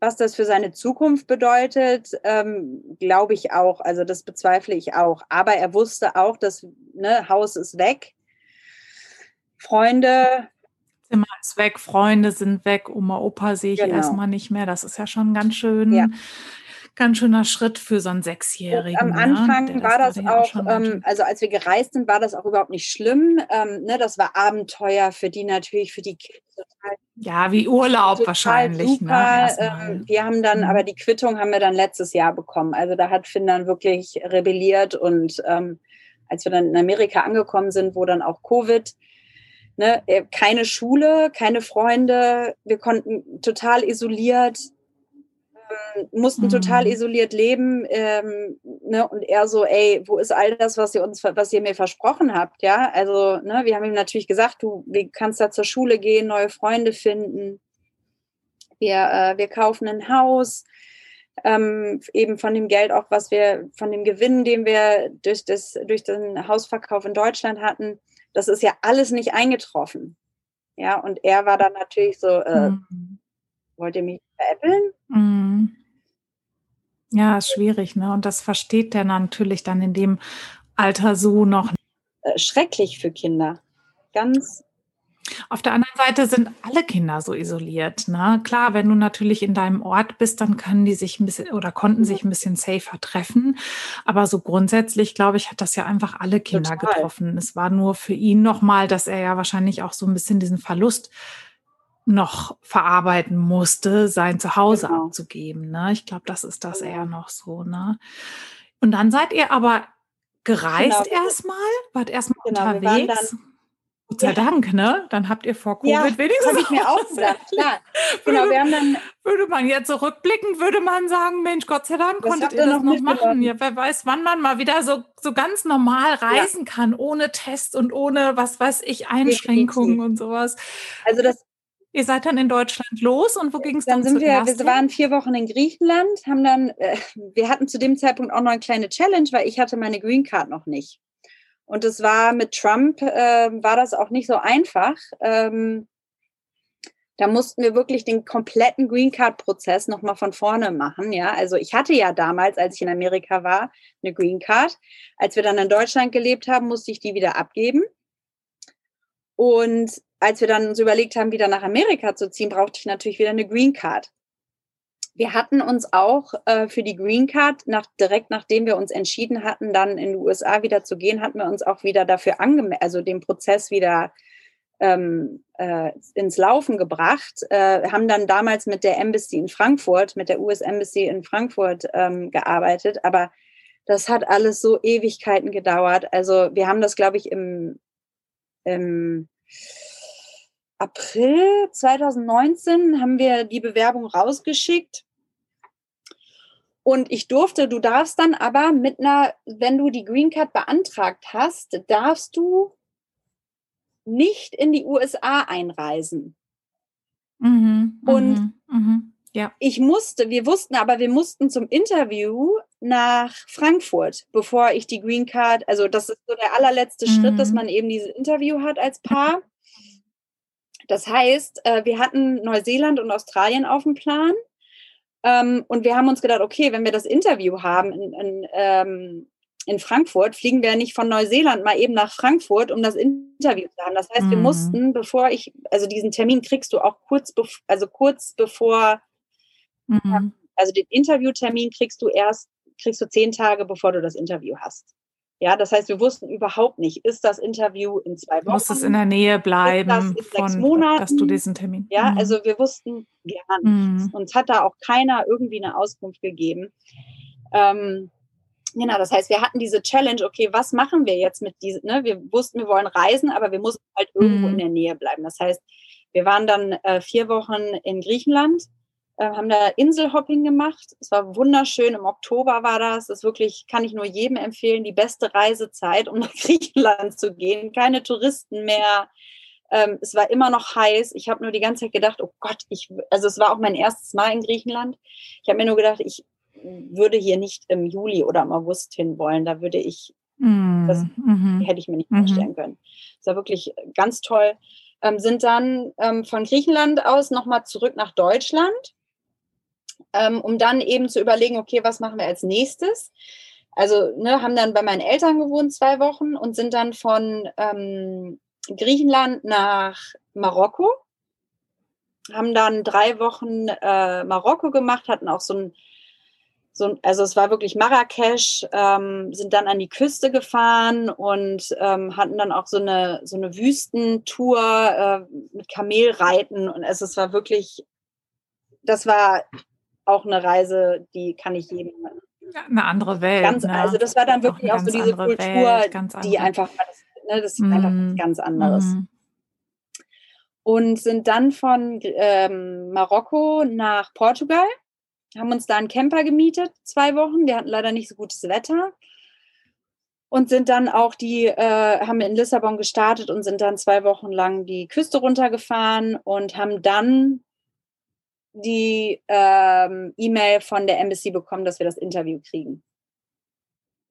was das für seine Zukunft bedeutet, ähm, glaube ich auch. Also das bezweifle ich auch. Aber er wusste auch, dass ne, Haus ist weg. Freunde Zimmer ist weg, Freunde sind weg, Oma, Opa sehe ich genau. erstmal nicht mehr. Das ist ja schon ganz schön. Ja. Ganz schöner Schritt für so einen Sechsjährigen. Und am ne? Anfang ne? war das, das auch, ähm, also als wir gereist sind, war das auch überhaupt nicht schlimm. Ähm, ne, das war Abenteuer für die natürlich, für die Kinder. Ja, wie Urlaub wahrscheinlich. Ne, super. Ne, ähm, wir haben dann, mhm. aber die Quittung haben wir dann letztes Jahr bekommen. Also da hat Finn dann wirklich rebelliert und ähm, als wir dann in Amerika angekommen sind, wo dann auch Covid Ne, äh, keine Schule, keine Freunde, wir konnten total isoliert, ähm, mussten mhm. total isoliert leben. Ähm, ne, und er so, ey, wo ist all das, was ihr uns, was ihr mir versprochen habt? Ja, also, ne, wir haben ihm natürlich gesagt, du kannst da zur Schule gehen, neue Freunde finden. Wir, äh, wir kaufen ein Haus. Ähm, eben von dem Geld auch, was wir, von dem Gewinn, den wir durch, das, durch den Hausverkauf in Deutschland hatten, das ist ja alles nicht eingetroffen. Ja, und er war dann natürlich so, äh, mhm. wollt ihr mich veräppeln? Mhm. Ja, ist schwierig, ne? Und das versteht der natürlich dann in dem Alter so noch. Äh, schrecklich für Kinder. Ganz auf der anderen Seite sind alle Kinder so isoliert. Ne? Klar, wenn du natürlich in deinem Ort bist, dann können die sich ein bisschen oder konnten sich ein bisschen safer treffen. Aber so grundsätzlich, glaube ich, hat das ja einfach alle Kinder Total. getroffen. Es war nur für ihn nochmal, dass er ja wahrscheinlich auch so ein bisschen diesen Verlust noch verarbeiten musste, sein Zuhause genau. abzugeben. Ne? Ich glaube, das ist das genau. eher noch so. Ne? Und dann seid ihr aber gereist genau. erstmal, wart erstmal genau, unterwegs. Gott sei. Dank, ne? Dann habt ihr vor Covid ja, wenigstens. habe ich mir auch gedacht, klar. Genau, würde, wir haben dann. Würde man jetzt zurückblicken, würde man sagen, Mensch, Gott sei Dank konntet ihr das noch machen. Ja, wer weiß, wann man mal wieder so, so ganz normal reisen ja. kann, ohne Test und ohne, was weiß ich, Einschränkungen und sowas. Also das. Ihr seid dann in Deutschland los und wo ging es dann? Dann sind wir, wir waren vier Wochen in Griechenland, haben dann, äh, wir hatten zu dem Zeitpunkt auch noch eine kleine Challenge, weil ich hatte meine Green Card noch nicht. Und es war mit Trump, äh, war das auch nicht so einfach. Ähm, da mussten wir wirklich den kompletten Green Card Prozess nochmal von vorne machen. Ja, also ich hatte ja damals, als ich in Amerika war, eine Green Card. Als wir dann in Deutschland gelebt haben, musste ich die wieder abgeben. Und als wir dann uns überlegt haben, wieder nach Amerika zu ziehen, brauchte ich natürlich wieder eine Green Card. Wir hatten uns auch äh, für die Green Card, nach, direkt nachdem wir uns entschieden hatten, dann in die USA wieder zu gehen, hatten wir uns auch wieder dafür angemeldet, also den Prozess wieder ähm, äh, ins Laufen gebracht, äh, haben dann damals mit der Embassy in Frankfurt, mit der US Embassy in Frankfurt ähm, gearbeitet, aber das hat alles so Ewigkeiten gedauert. Also wir haben das, glaube ich, im, im April 2019 haben wir die Bewerbung rausgeschickt. Und ich durfte, du darfst dann aber mit einer, wenn du die Green Card beantragt hast, darfst du nicht in die USA einreisen. Mhm, und mhm, mhm, ja. ich musste, wir wussten aber, wir mussten zum Interview nach Frankfurt, bevor ich die Green Card, also das ist so der allerletzte Schritt, dass mhm. man eben dieses Interview hat als Paar. Das heißt, äh, wir hatten Neuseeland und Australien auf dem Plan. Ähm, und wir haben uns gedacht, okay, wenn wir das Interview haben in, in, ähm, in Frankfurt, fliegen wir nicht von Neuseeland mal eben nach Frankfurt, um das Interview zu haben. Das heißt, wir mhm. mussten, bevor ich, also diesen Termin kriegst du auch kurz, also kurz bevor, mhm. also den Interviewtermin kriegst du erst, kriegst du zehn Tage, bevor du das Interview hast. Ja, das heißt, wir wussten überhaupt nicht, ist das Interview in zwei Wochen? Muss es in der Nähe bleiben ist das in von, sechs Monaten? dass du diesen Termin. Ja, mhm. also wir wussten gar nichts. Mhm. Uns hat da auch keiner irgendwie eine Auskunft gegeben. Ähm, Genau, das heißt, wir hatten diese Challenge, okay, was machen wir jetzt mit diesem, ne? Wir wussten, wir wollen reisen, aber wir mussten halt irgendwo mhm. in der Nähe bleiben. Das heißt, wir waren dann äh, vier Wochen in Griechenland, haben da Inselhopping gemacht. Es war wunderschön. Im Oktober war das. Das ist wirklich, kann ich nur jedem empfehlen, die beste Reisezeit, um nach Griechenland zu gehen. Keine Touristen mehr. Ähm, es war immer noch heiß. Ich habe nur die ganze Zeit gedacht, oh Gott, ich, also es war auch mein erstes Mal in Griechenland. Ich habe mir nur gedacht, ich würde hier nicht im Juli oder im August hin wollen. Da würde ich, mm, das mm hätte ich mir nicht mm vorstellen können. Das war wirklich ganz toll. Ähm, sind dann ähm, von Griechenland aus nochmal zurück nach Deutschland, ähm, um dann eben zu überlegen, okay, was machen wir als nächstes? Also ne, haben dann bei meinen Eltern gewohnt zwei Wochen und sind dann von ähm, Griechenland nach Marokko, haben dann drei Wochen äh, Marokko gemacht, hatten auch so ein so, also es war wirklich Marrakesch, ähm, sind dann an die Küste gefahren und ähm, hatten dann auch so eine, so eine Wüstentour äh, mit Kamelreiten. Und also es war wirklich, das war auch eine Reise, die kann ich jedem. Ja, eine andere Welt. Ganz, ne? Also das war dann wirklich auch, auch so diese Kultur, Welt, die einfach, ne, das ist mm. einfach was ganz anderes. Mm. Und sind dann von ähm, Marokko nach Portugal haben uns da einen Camper gemietet, zwei Wochen. Wir hatten leider nicht so gutes Wetter und sind dann auch die, äh, haben in Lissabon gestartet und sind dann zwei Wochen lang die Küste runtergefahren und haben dann die ähm, E-Mail von der Embassy bekommen, dass wir das Interview kriegen.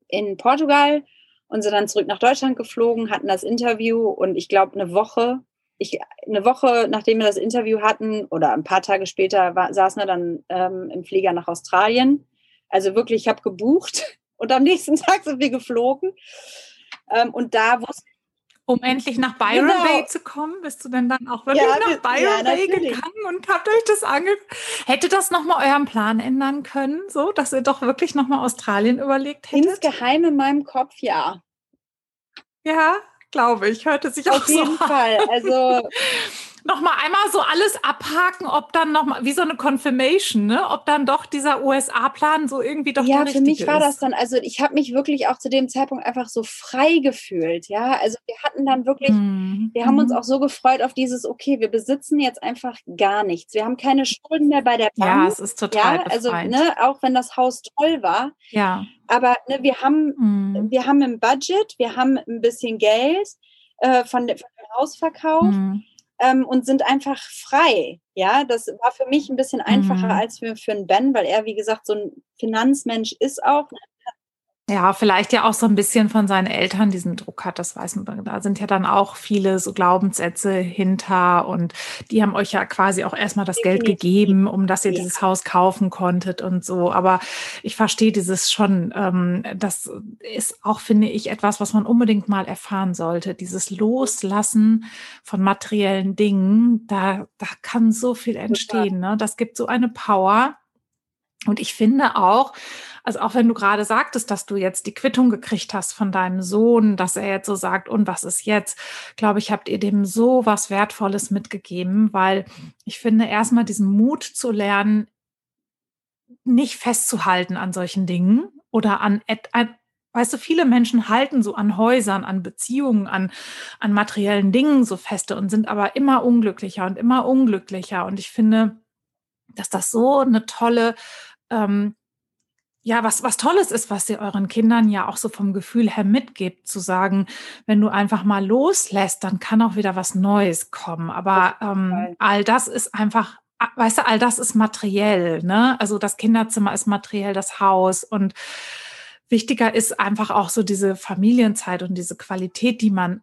In Portugal und sind dann zurück nach Deutschland geflogen, hatten das Interview und ich glaube eine Woche ich, eine Woche nachdem wir das Interview hatten oder ein paar Tage später war, saßen wir dann ähm, im Flieger nach Australien. Also wirklich, ich habe gebucht und am nächsten Tag sind wir geflogen. Ähm, und da wusste um endlich nach Byron genau. Bay zu kommen, bist du denn dann auch wirklich ja, nach Byron ja, Bay gegangen und habt euch das ange... Hätte das nochmal euren Plan ändern können, so, dass ihr doch wirklich nochmal Australien überlegt hättet? Insgeheim in meinem Kopf, ja. Ja, glaube ich. Hörte sich Auf auch so Auf jeden Fall. Also nochmal einmal so alles abhaken, ob dann nochmal, wie so eine Confirmation, ne? ob dann doch dieser USA-Plan so irgendwie doch Ja, für mich war ist. das dann, also ich habe mich wirklich auch zu dem Zeitpunkt einfach so frei gefühlt, ja. Also wir hatten dann wirklich, mhm. wir haben uns mhm. auch so gefreut auf dieses, okay, wir besitzen jetzt einfach gar nichts. Wir haben keine Schulden mehr bei der Bank. Ja, es ist total Ja, also ne, auch wenn das Haus toll war. Ja. Aber ne, wir haben, mhm. wir haben im Budget, wir haben ein bisschen Geld äh, von, von dem Hausverkauf. Mhm ähm, und sind einfach frei. Ja, das war für mich ein bisschen einfacher mhm. als für, für einen Ben, weil er, wie gesagt, so ein Finanzmensch ist auch. Ja, vielleicht ja auch so ein bisschen von seinen Eltern diesen Druck hat, das weiß man. Da sind ja dann auch viele so Glaubenssätze hinter und die haben euch ja quasi auch erstmal das. Geld gegeben, um dass ihr dieses Haus kaufen konntet und so. Aber ich verstehe dieses schon. Ähm, das ist auch, finde ich, etwas, was man unbedingt mal erfahren sollte. Dieses Loslassen von materiellen Dingen, da, da kann so viel entstehen. Ne? Das gibt so eine Power Und ich finde auch, also auch wenn du gerade sagtest, dass du jetzt die Quittung gekriegt hast von deinem Sohn, dass er jetzt so sagt, und was ist jetzt, glaube ich, habt ihr dem so was Wertvolles mitgegeben, weil ich finde erstmal diesen Mut zu lernen, nicht festzuhalten an solchen Dingen oder an, an Weißt du, viele Menschen halten so an Häusern, an Beziehungen, an, an materiellen Dingen so feste und sind aber immer unglücklicher und immer unglücklicher. Und ich finde, dass das so eine tolle ähm, ja, was, was Tolles ist, was ihr euren Kindern ja auch so vom Gefühl her mitgebt, zu sagen, wenn du einfach mal loslässt, dann kann auch wieder was Neues kommen. Aber ähm, all das ist einfach, weißt du, all das ist materiell, ne? Also das Kinderzimmer ist materiell, das Haus und wichtiger ist einfach auch so diese Familienzeit und diese Qualität, die man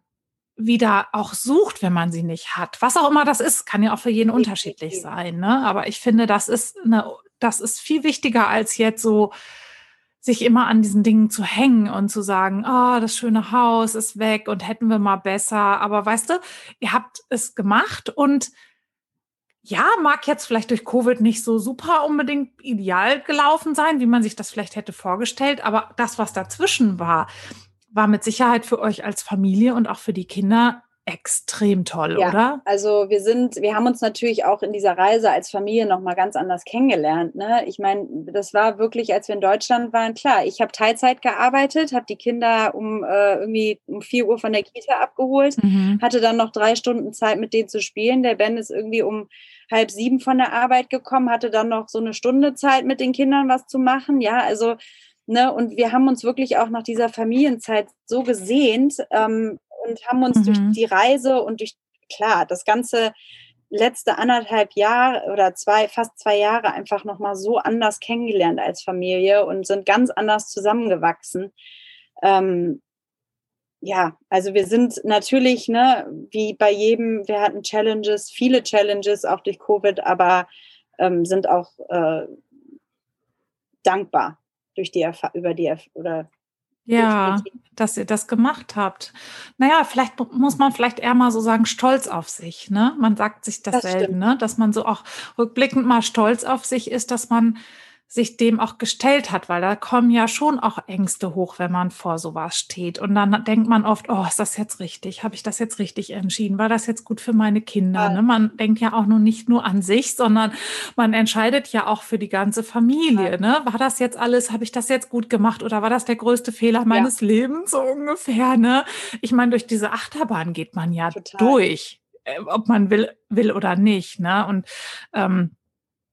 wieder auch sucht, wenn man sie nicht hat. Was auch immer das ist, kann ja auch für jeden unterschiedlich sein. Ne? Aber ich finde, das ist eine das ist viel wichtiger als jetzt so sich immer an diesen Dingen zu hängen und zu sagen, ah, oh, das schöne Haus ist weg und hätten wir mal besser. Aber weißt du, ihr habt es gemacht und ja, mag jetzt vielleicht durch Covid nicht so super unbedingt ideal gelaufen sein, wie man sich das vielleicht hätte vorgestellt. Aber das, was dazwischen war, war mit Sicherheit für euch als Familie und auch für die Kinder extrem toll, ja, oder? Also wir sind, wir haben uns natürlich auch in dieser Reise als Familie nochmal ganz anders kennengelernt. Ne? Ich meine, das war wirklich, als wir in Deutschland waren, klar, ich habe Teilzeit gearbeitet, habe die Kinder um äh, irgendwie um 4 Uhr von der Kita abgeholt, mhm. hatte dann noch drei Stunden Zeit, mit denen zu spielen. Der Ben ist irgendwie um halb sieben von der Arbeit gekommen, hatte dann noch so eine Stunde Zeit, mit den Kindern was zu machen. Ja, also Ne, und wir haben uns wirklich auch nach dieser Familienzeit so gesehnt, ähm, und haben uns mhm. durch die Reise und durch, klar, das ganze letzte anderthalb Jahre oder zwei, fast zwei Jahre einfach nochmal so anders kennengelernt als Familie und sind ganz anders zusammengewachsen. Ähm, ja, also wir sind natürlich, ne, wie bei jedem, wir hatten Challenges, viele Challenges, auch durch Covid, aber ähm, sind auch äh, dankbar durch die Erfa über die oder ja, dass ihr das gemacht habt. Naja, vielleicht muss man vielleicht eher mal so sagen, stolz auf sich. Ne? Man sagt sich das, das selten, ne? dass man so auch rückblickend mal stolz auf sich ist, dass man sich dem auch gestellt hat, weil da kommen ja schon auch Ängste hoch, wenn man vor sowas steht. Und dann denkt man oft, oh, ist das jetzt richtig? Habe ich das jetzt richtig entschieden? War das jetzt gut für meine Kinder? Ja. Ne? Man denkt ja auch nur nicht nur an sich, sondern man entscheidet ja auch für die ganze Familie. Ja. Ne? War das jetzt alles, habe ich das jetzt gut gemacht oder war das der größte Fehler meines ja. Lebens so ungefähr? Ne? Ich meine, durch diese Achterbahn geht man ja Total. durch, äh, ob man will, will oder nicht. Ne? Und ähm,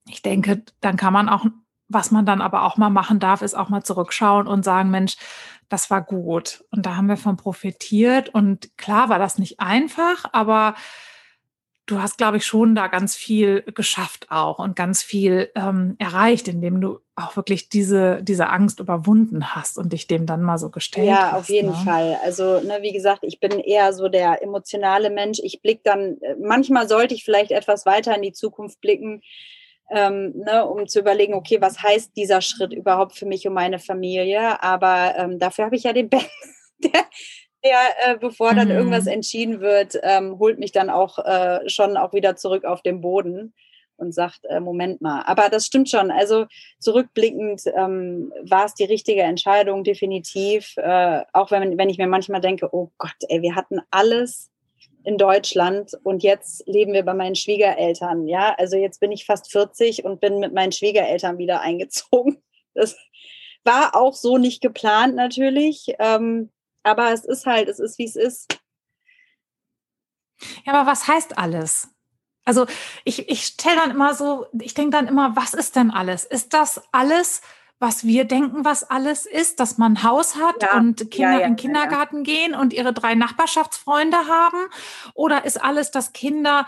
ich denke, dann kann man auch was man dann aber auch mal machen darf, ist auch mal zurückschauen und sagen, Mensch, das war gut. Und da haben wir von profitiert. Und klar war das nicht einfach, aber du hast, glaube ich, schon da ganz viel geschafft auch und ganz viel ähm, erreicht, indem du auch wirklich diese, diese Angst überwunden hast und dich dem dann mal so gestellt ja, hast. Ja, auf jeden ne? Fall. Also, ne, wie gesagt, ich bin eher so der emotionale Mensch. Ich blicke dann, äh, manchmal sollte ich vielleicht etwas weiter in die Zukunft blicken ähm, ne, um zu überlegen, okay, was heißt dieser Schritt überhaupt für mich und meine Familie? Aber ähm, dafür habe ich ja den Ben, der, der äh, bevor dann mhm. irgendwas entschieden wird, ähm, holt mich dann auch äh, schon auch wieder zurück auf den Boden und sagt, äh, Moment mal. Aber das stimmt schon. Also zurückblickend ähm, war es die richtige Entscheidung, definitiv. Äh, auch wenn, wenn ich mir manchmal denke, oh Gott, ey, wir hatten alles in Deutschland und jetzt leben wir bei meinen Schwiegereltern. Ja, also jetzt bin ich fast 40 und bin mit meinen Schwiegereltern wieder eingezogen. Das war auch so nicht geplant natürlich, ähm, aber es ist halt, es ist wie es ist. Ja, aber was heißt alles? Also ich, ich stelle dann immer so, ich denke dann immer, was ist denn alles? Ist das alles, was wir denken, was alles ist, dass man ein Haus hat ja, und Kinder ja, ja, in den Kindergarten gehen und ihre drei Nachbarschaftsfreunde haben? Oder ist alles, dass Kinder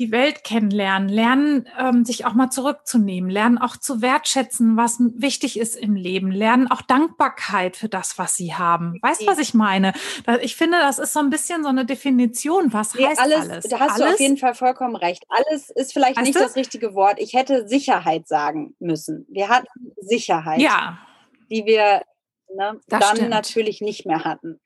die Welt kennenlernen, lernen, ähm, sich auch mal zurückzunehmen, lernen auch zu wertschätzen, was wichtig ist im Leben, lernen auch Dankbarkeit für das, was sie haben. Weißt du, was ich meine? Ich finde, das ist so ein bisschen so eine Definition. Was nee, heißt alles? alles? Da hast alles? du auf jeden Fall vollkommen recht. Alles ist vielleicht weißt nicht du? das richtige Wort. Ich hätte Sicherheit sagen müssen. Wir hatten Sicherheit, ja. die wir ne, dann stimmt. natürlich nicht mehr hatten.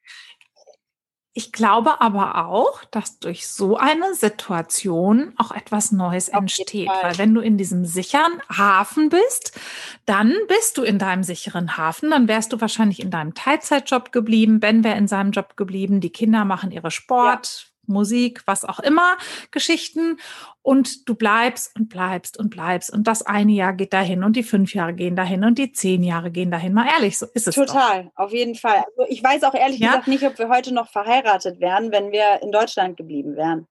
Ich glaube aber auch, dass durch so eine Situation auch etwas Neues Auf entsteht. Weil wenn du in diesem sicheren Hafen bist, dann bist du in deinem sicheren Hafen. Dann wärst du wahrscheinlich in deinem Teilzeitjob geblieben. Ben wäre in seinem Job geblieben. Die Kinder machen ihre Sport. Ja. Musik, was auch immer, Geschichten und du bleibst und bleibst und bleibst und das eine Jahr geht dahin und die fünf Jahre gehen dahin und die zehn Jahre gehen dahin. Mal ehrlich, so ist es. Total, doch. auf jeden Fall. Also ich weiß auch ehrlich ja? gesagt nicht, ob wir heute noch verheiratet wären, wenn wir in Deutschland geblieben wären.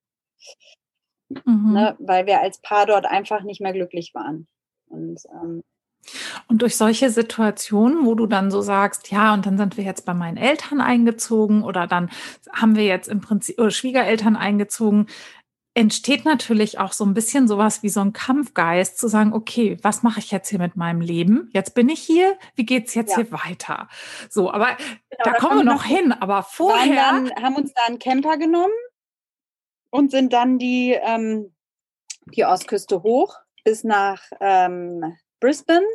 Mhm. Ne, weil wir als Paar dort einfach nicht mehr glücklich waren. Und ähm, und durch solche Situationen, wo du dann so sagst, ja, und dann sind wir jetzt bei meinen Eltern eingezogen oder dann haben wir jetzt im Prinzip oder Schwiegereltern eingezogen, entsteht natürlich auch so ein bisschen sowas wie so ein Kampfgeist, zu sagen, okay, was mache ich jetzt hier mit meinem Leben? Jetzt bin ich hier, wie geht's jetzt ja. hier weiter? So, aber genau, da, da, kommen wir noch hin, aber vorher. Dann, haben uns da einen Camper genommen und sind dann die, ähm, die Ostküste hoch bis nach ähm, Brisbane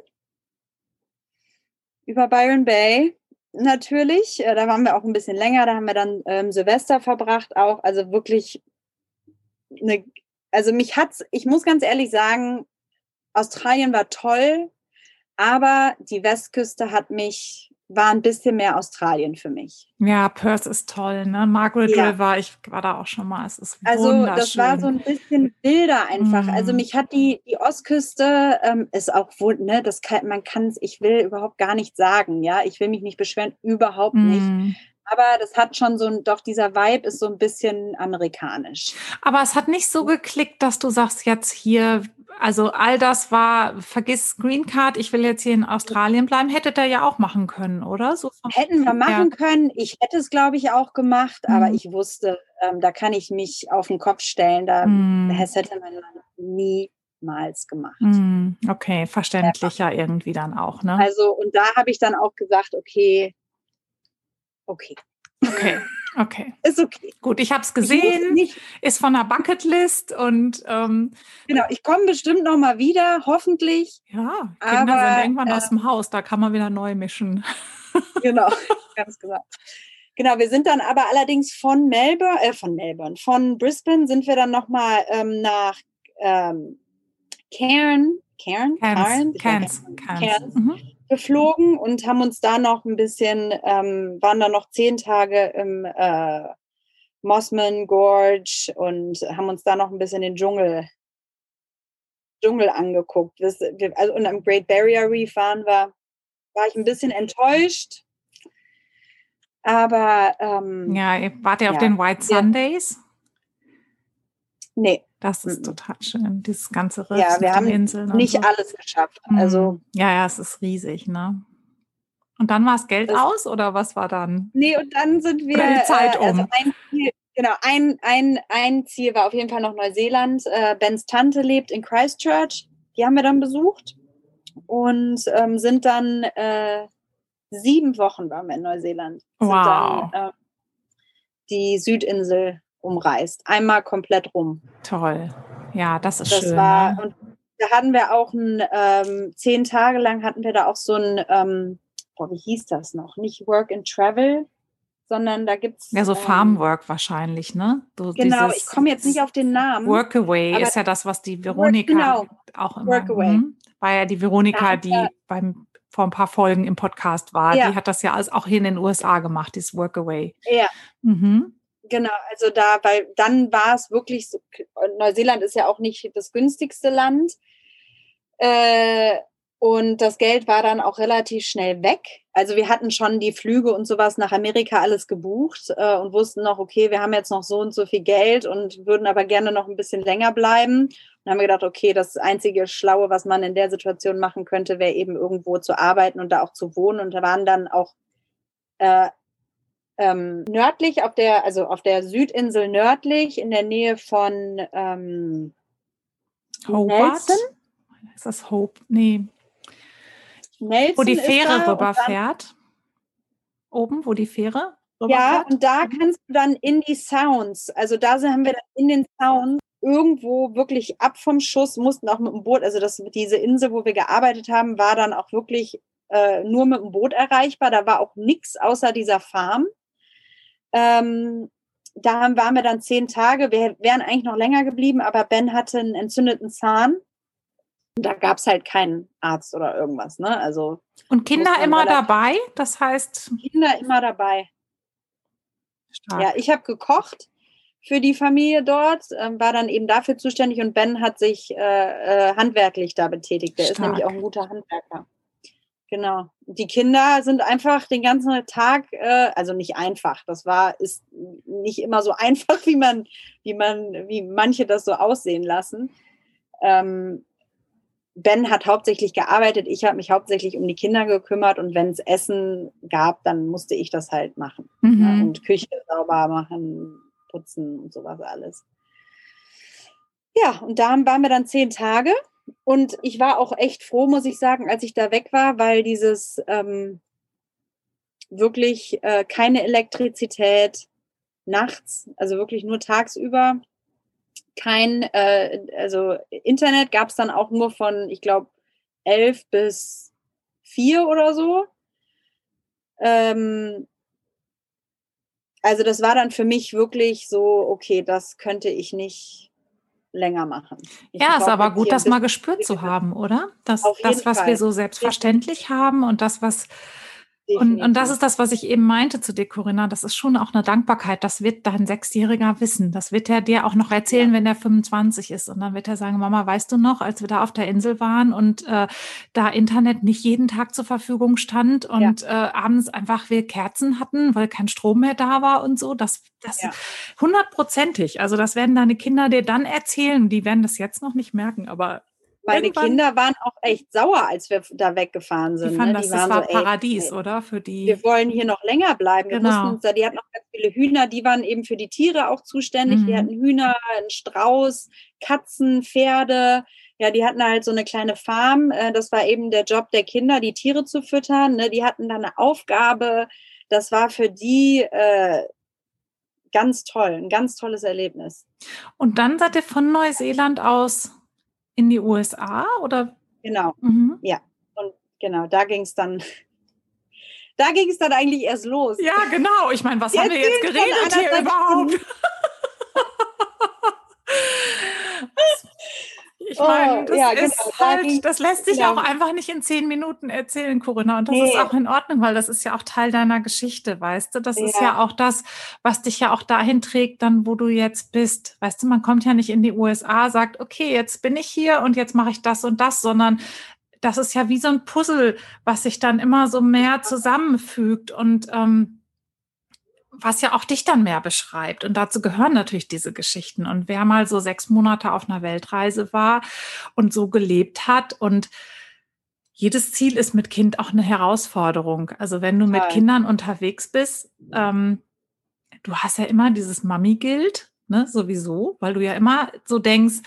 über Byron Bay natürlich. Äh, da waren wir auch ein bisschen länger. Da haben wir dann ähm, Silvester verbracht auch. Also wirklich eine, also mich hat's, ich muss ganz ehrlich sagen, Australien war toll, aber die Westküste hat mich war ein bisschen mehr Australien für mich. Ja, Perth ist toll, ne? Margaret ja. River, ich war da auch schon mal. Es ist also das war so ein bisschen wilder einfach. Mm. Also mich hat die die Ostküste ähm, ist auch wohl, ne? Das kann, man kann es, ich will überhaupt gar nicht sagen, ja. Ich will mich nicht beschweren, überhaupt mm. nicht. Aber das hat schon so ein, doch dieser Vibe ist so ein bisschen amerikanisch. Aber es hat nicht so geklickt, dass du sagst, jetzt hier also all das war, vergiss Green Card, ich will jetzt hier in Australien bleiben, hättet ihr ja auch machen können, oder? So Hätten wir machen können. Ich hätte es, glaube ich, auch gemacht, mhm. aber ich wusste, ähm, da kann ich mich auf den Kopf stellen. Da mhm. hätte man niemals gemacht. Mhm. Okay, verständlich ja irgendwie dann auch, ne? Also, und da habe ich dann auch gesagt, okay, okay. Okay. Okay. Ist okay. Gut, ich habe es gesehen, ist von der Bucketlist und ähm, genau, ich komme bestimmt noch mal wieder, hoffentlich. Ja, Kinder aber, sind irgendwann äh, aus dem Haus, da kann man wieder neu mischen. Genau, ganz genau. Genau, wir sind dann aber allerdings von Melbourne, äh, von Melbourne, von Brisbane sind wir dann noch mal ähm, nach ähm, Cairn, Cairn, Cairns, Cairns, Cairns, Cairns. Mhm geflogen und haben uns da noch ein bisschen, ähm, waren da noch zehn Tage im äh, Mossman Gorge und haben uns da noch ein bisschen den Dschungel, Dschungel angeguckt. Das, also, und am Great Barrier Reef waren wir, war ich ein bisschen enttäuscht. Aber ähm, ja, wart ihr ja, auf den White Sundays? Nee. Das ist total schön, dieses ganze Riff Ja, wir haben Inseln nicht so. alles geschafft. Mhm. Also ja, ja, es ist riesig, ne? Und dann war es Geld aus oder was war dann? Nee, und dann sind wir oder die Zeit äh, also um. ein Ziel, genau, ein, ein, ein Ziel war auf jeden Fall noch Neuseeland. Äh, Bens Tante lebt in Christchurch. Die haben wir dann besucht und ähm, sind dann äh, sieben Wochen waren wir in Neuseeland. Wow. Dann, äh, die Südinsel umreißt. Einmal komplett rum. Toll. Ja, das ist das schön. War, ne? Und da hatten wir auch ein, ähm, zehn Tage lang hatten wir da auch so ein, ähm, boah, wie hieß das noch? Nicht Work and Travel, sondern da gibt es. Ja, so ähm, Farmwork wahrscheinlich, ne? So genau, ich komme jetzt nicht auf den Namen. Workaway ist ja das, was die Veronika genau, auch immer. Workaway. Hm, war ja die Veronika, die beim vor ein paar Folgen im Podcast war. Ja. Die hat das ja auch hier in den USA gemacht, dieses Workaway. Ja. Mhm. Genau, also da, weil dann war es wirklich so, Neuseeland ist ja auch nicht das günstigste Land. Äh, und das Geld war dann auch relativ schnell weg. Also wir hatten schon die Flüge und sowas nach Amerika alles gebucht äh, und wussten noch, okay, wir haben jetzt noch so und so viel Geld und würden aber gerne noch ein bisschen länger bleiben. Und haben wir gedacht, okay, das einzige Schlaue, was man in der Situation machen könnte, wäre eben irgendwo zu arbeiten und da auch zu wohnen. Und da waren dann auch äh, ähm, nördlich, auf der, also auf der Südinsel nördlich, in der Nähe von ähm, Hobart. Nelson. Ist das Hope? Nee. Nelson wo die Fähre rüberfährt. Oben, wo die Fähre rüberfährt. Ja, und da mhm. kannst du dann in die Sounds, also da haben wir dann in den Sounds irgendwo wirklich ab vom Schuss, mussten auch mit dem Boot, also das, diese Insel, wo wir gearbeitet haben, war dann auch wirklich äh, nur mit dem Boot erreichbar. Da war auch nichts außer dieser Farm. Ähm, da waren wir dann zehn Tage. Wir wären eigentlich noch länger geblieben, aber Ben hatte einen entzündeten Zahn. Da gab es halt keinen Arzt oder irgendwas. Ne? Also und Kinder immer dabei? Das heißt. Kinder immer dabei. Stark. Ja, ich habe gekocht für die Familie dort, äh, war dann eben dafür zuständig und Ben hat sich äh, äh, handwerklich da betätigt. Der Stark. ist nämlich auch ein guter Handwerker. Genau. Die Kinder sind einfach den ganzen Tag, äh, also nicht einfach. Das war, ist nicht immer so einfach, wie man, wie man, wie manche das so aussehen lassen. Ähm, Ben hat hauptsächlich gearbeitet, ich habe mich hauptsächlich um die Kinder gekümmert und wenn es Essen gab, dann musste ich das halt machen. Mhm. Ja, und Küche sauber machen, putzen und sowas alles. Ja, und da waren wir dann zehn Tage und ich war auch echt froh, muss ich sagen, als ich da weg war, weil dieses ähm, wirklich äh, keine Elektrizität nachts, also wirklich nur tagsüber, kein, äh, also Internet gab es dann auch nur von, ich glaube, elf bis vier oder so. Ähm, also das war dann für mich wirklich so, okay, das könnte ich nicht länger machen. Ich ja, ist aber gut, das mal gespürt zu haben, oder? Das, das was Fall. wir so selbstverständlich haben und das, was und, und das ist das, was ich eben meinte zu dir, Corinna. Das ist schon auch eine Dankbarkeit. Das wird dein Sechsjähriger wissen. Das wird er dir auch noch erzählen, ja. wenn er 25 ist. Und dann wird er sagen, Mama, weißt du noch, als wir da auf der Insel waren und äh, da Internet nicht jeden Tag zur Verfügung stand und ja. äh, abends einfach wir Kerzen hatten, weil kein Strom mehr da war und so. Das, das hundertprozentig. Ja. Also das werden deine Kinder dir dann erzählen. Die werden das jetzt noch nicht merken, aber meine Kinder waren auch echt sauer, als wir da weggefahren sind. Die fanden, ne? die das, das war so, Paradies, ey, oder? Für die. Wir wollen hier noch länger bleiben. Wir genau. mussten, die hatten noch ganz viele Hühner, die waren eben für die Tiere auch zuständig. Mhm. Die hatten Hühner, einen Strauß, Katzen, Pferde. Ja, die hatten halt so eine kleine Farm. Äh, das war eben der Job der Kinder, die Tiere zu füttern. Ne? Die hatten dann eine Aufgabe. Das war für die äh, ganz toll, ein ganz tolles Erlebnis. Und dann seid ihr von Neuseeland aus in die USA oder? Genau, mhm. ja. Und genau, da ging es dann. Da ging es dann eigentlich erst los. Ja, genau. Ich meine, was haben wir jetzt geredet hier überhaupt? Ich meine, oh, das, ja, ist genau. halt, das lässt sich genau. auch einfach nicht in zehn Minuten erzählen, Corinna. Und das nee. ist auch in Ordnung, weil das ist ja auch Teil deiner Geschichte, weißt du? Das ja. ist ja auch das, was dich ja auch dahin trägt, dann wo du jetzt bist. Weißt du, man kommt ja nicht in die USA, sagt, okay, jetzt bin ich hier und jetzt mache ich das und das, sondern das ist ja wie so ein Puzzle, was sich dann immer so mehr zusammenfügt und ähm, was ja auch dich dann mehr beschreibt. Und dazu gehören natürlich diese Geschichten. Und wer mal so sechs Monate auf einer Weltreise war und so gelebt hat und jedes Ziel ist mit Kind auch eine Herausforderung. Also wenn du mit Nein. Kindern unterwegs bist, ähm, du hast ja immer dieses Mami-Gild, ne, sowieso, weil du ja immer so denkst,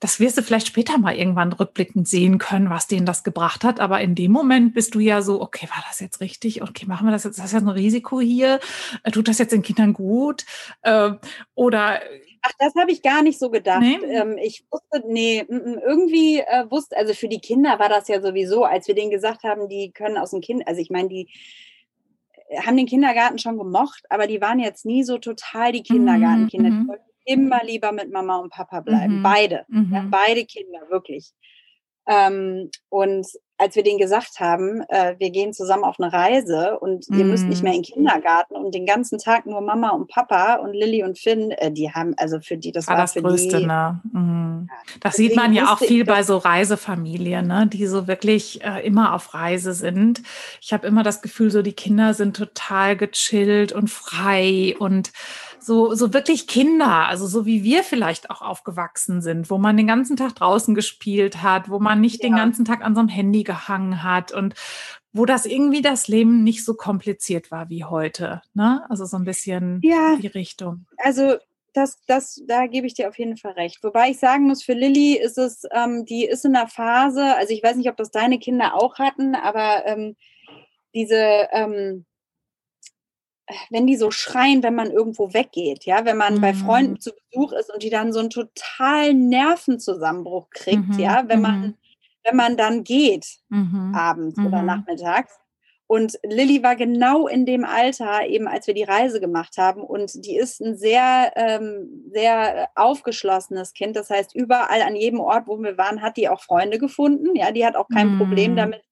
das wirst du vielleicht später mal irgendwann rückblickend sehen können, was denen das gebracht hat. Aber in dem Moment bist du ja so, okay, war das jetzt richtig? Okay, machen wir das jetzt? Das ist jetzt ein Risiko hier. Äh, tut das jetzt den Kindern gut? Äh, oder Ach, das habe ich gar nicht so gedacht. Nee? Ähm, ich wusste, nee, irgendwie äh, wusste, also für die Kinder war das ja sowieso, als wir denen gesagt haben, die können aus dem Kind, also ich meine, die äh, haben den Kindergarten schon gemocht, aber die waren jetzt nie so total die Kindergartenkinder. Mhm. Die wollten immer lieber mit Mama und Papa bleiben. Mhm. Beide. Mhm. Ja, beide Kinder, wirklich. Ähm, und als wir denen gesagt haben, äh, wir gehen zusammen auf eine Reise und mm. ihr müsst nicht mehr in den mhm. Kindergarten und den ganzen Tag nur Mama und Papa und Lilly und Finn, äh, die haben, also für die, das war, war das Größte, die, ne? Mhm. Das sieht man ja auch viel bei so Reisefamilien, ne? die so wirklich äh, immer auf Reise sind. Ich habe immer das Gefühl, so die Kinder sind total gechillt und frei und so, so wirklich Kinder, also so wie wir vielleicht auch aufgewachsen sind, wo man den ganzen Tag draußen gespielt hat, wo man nicht ja. den ganzen Tag an so einem Handy gehangen hat und wo das irgendwie das Leben nicht so kompliziert war wie heute. Ne? Also so ein bisschen ja. die Richtung. Also das, das, da gebe ich dir auf jeden Fall recht. Wobei ich sagen muss, für Lilly ist es, ähm, die ist in einer Phase, also ich weiß nicht, ob das deine Kinder auch hatten, aber ähm, diese, ähm, wenn die so schreien, wenn man irgendwo weggeht, ja, wenn man mhm. bei Freunden zu Besuch ist und die dann so einen totalen Nervenzusammenbruch kriegt, mhm. ja, wenn man, mhm. wenn man dann geht, mhm. abends oder mhm. nachmittags. Und Lilly war genau in dem Alter, eben als wir die Reise gemacht haben. Und die ist ein sehr, ähm, sehr aufgeschlossenes Kind. Das heißt, überall an jedem Ort, wo wir waren, hat die auch Freunde gefunden. Ja, die hat auch kein mm. Problem damit,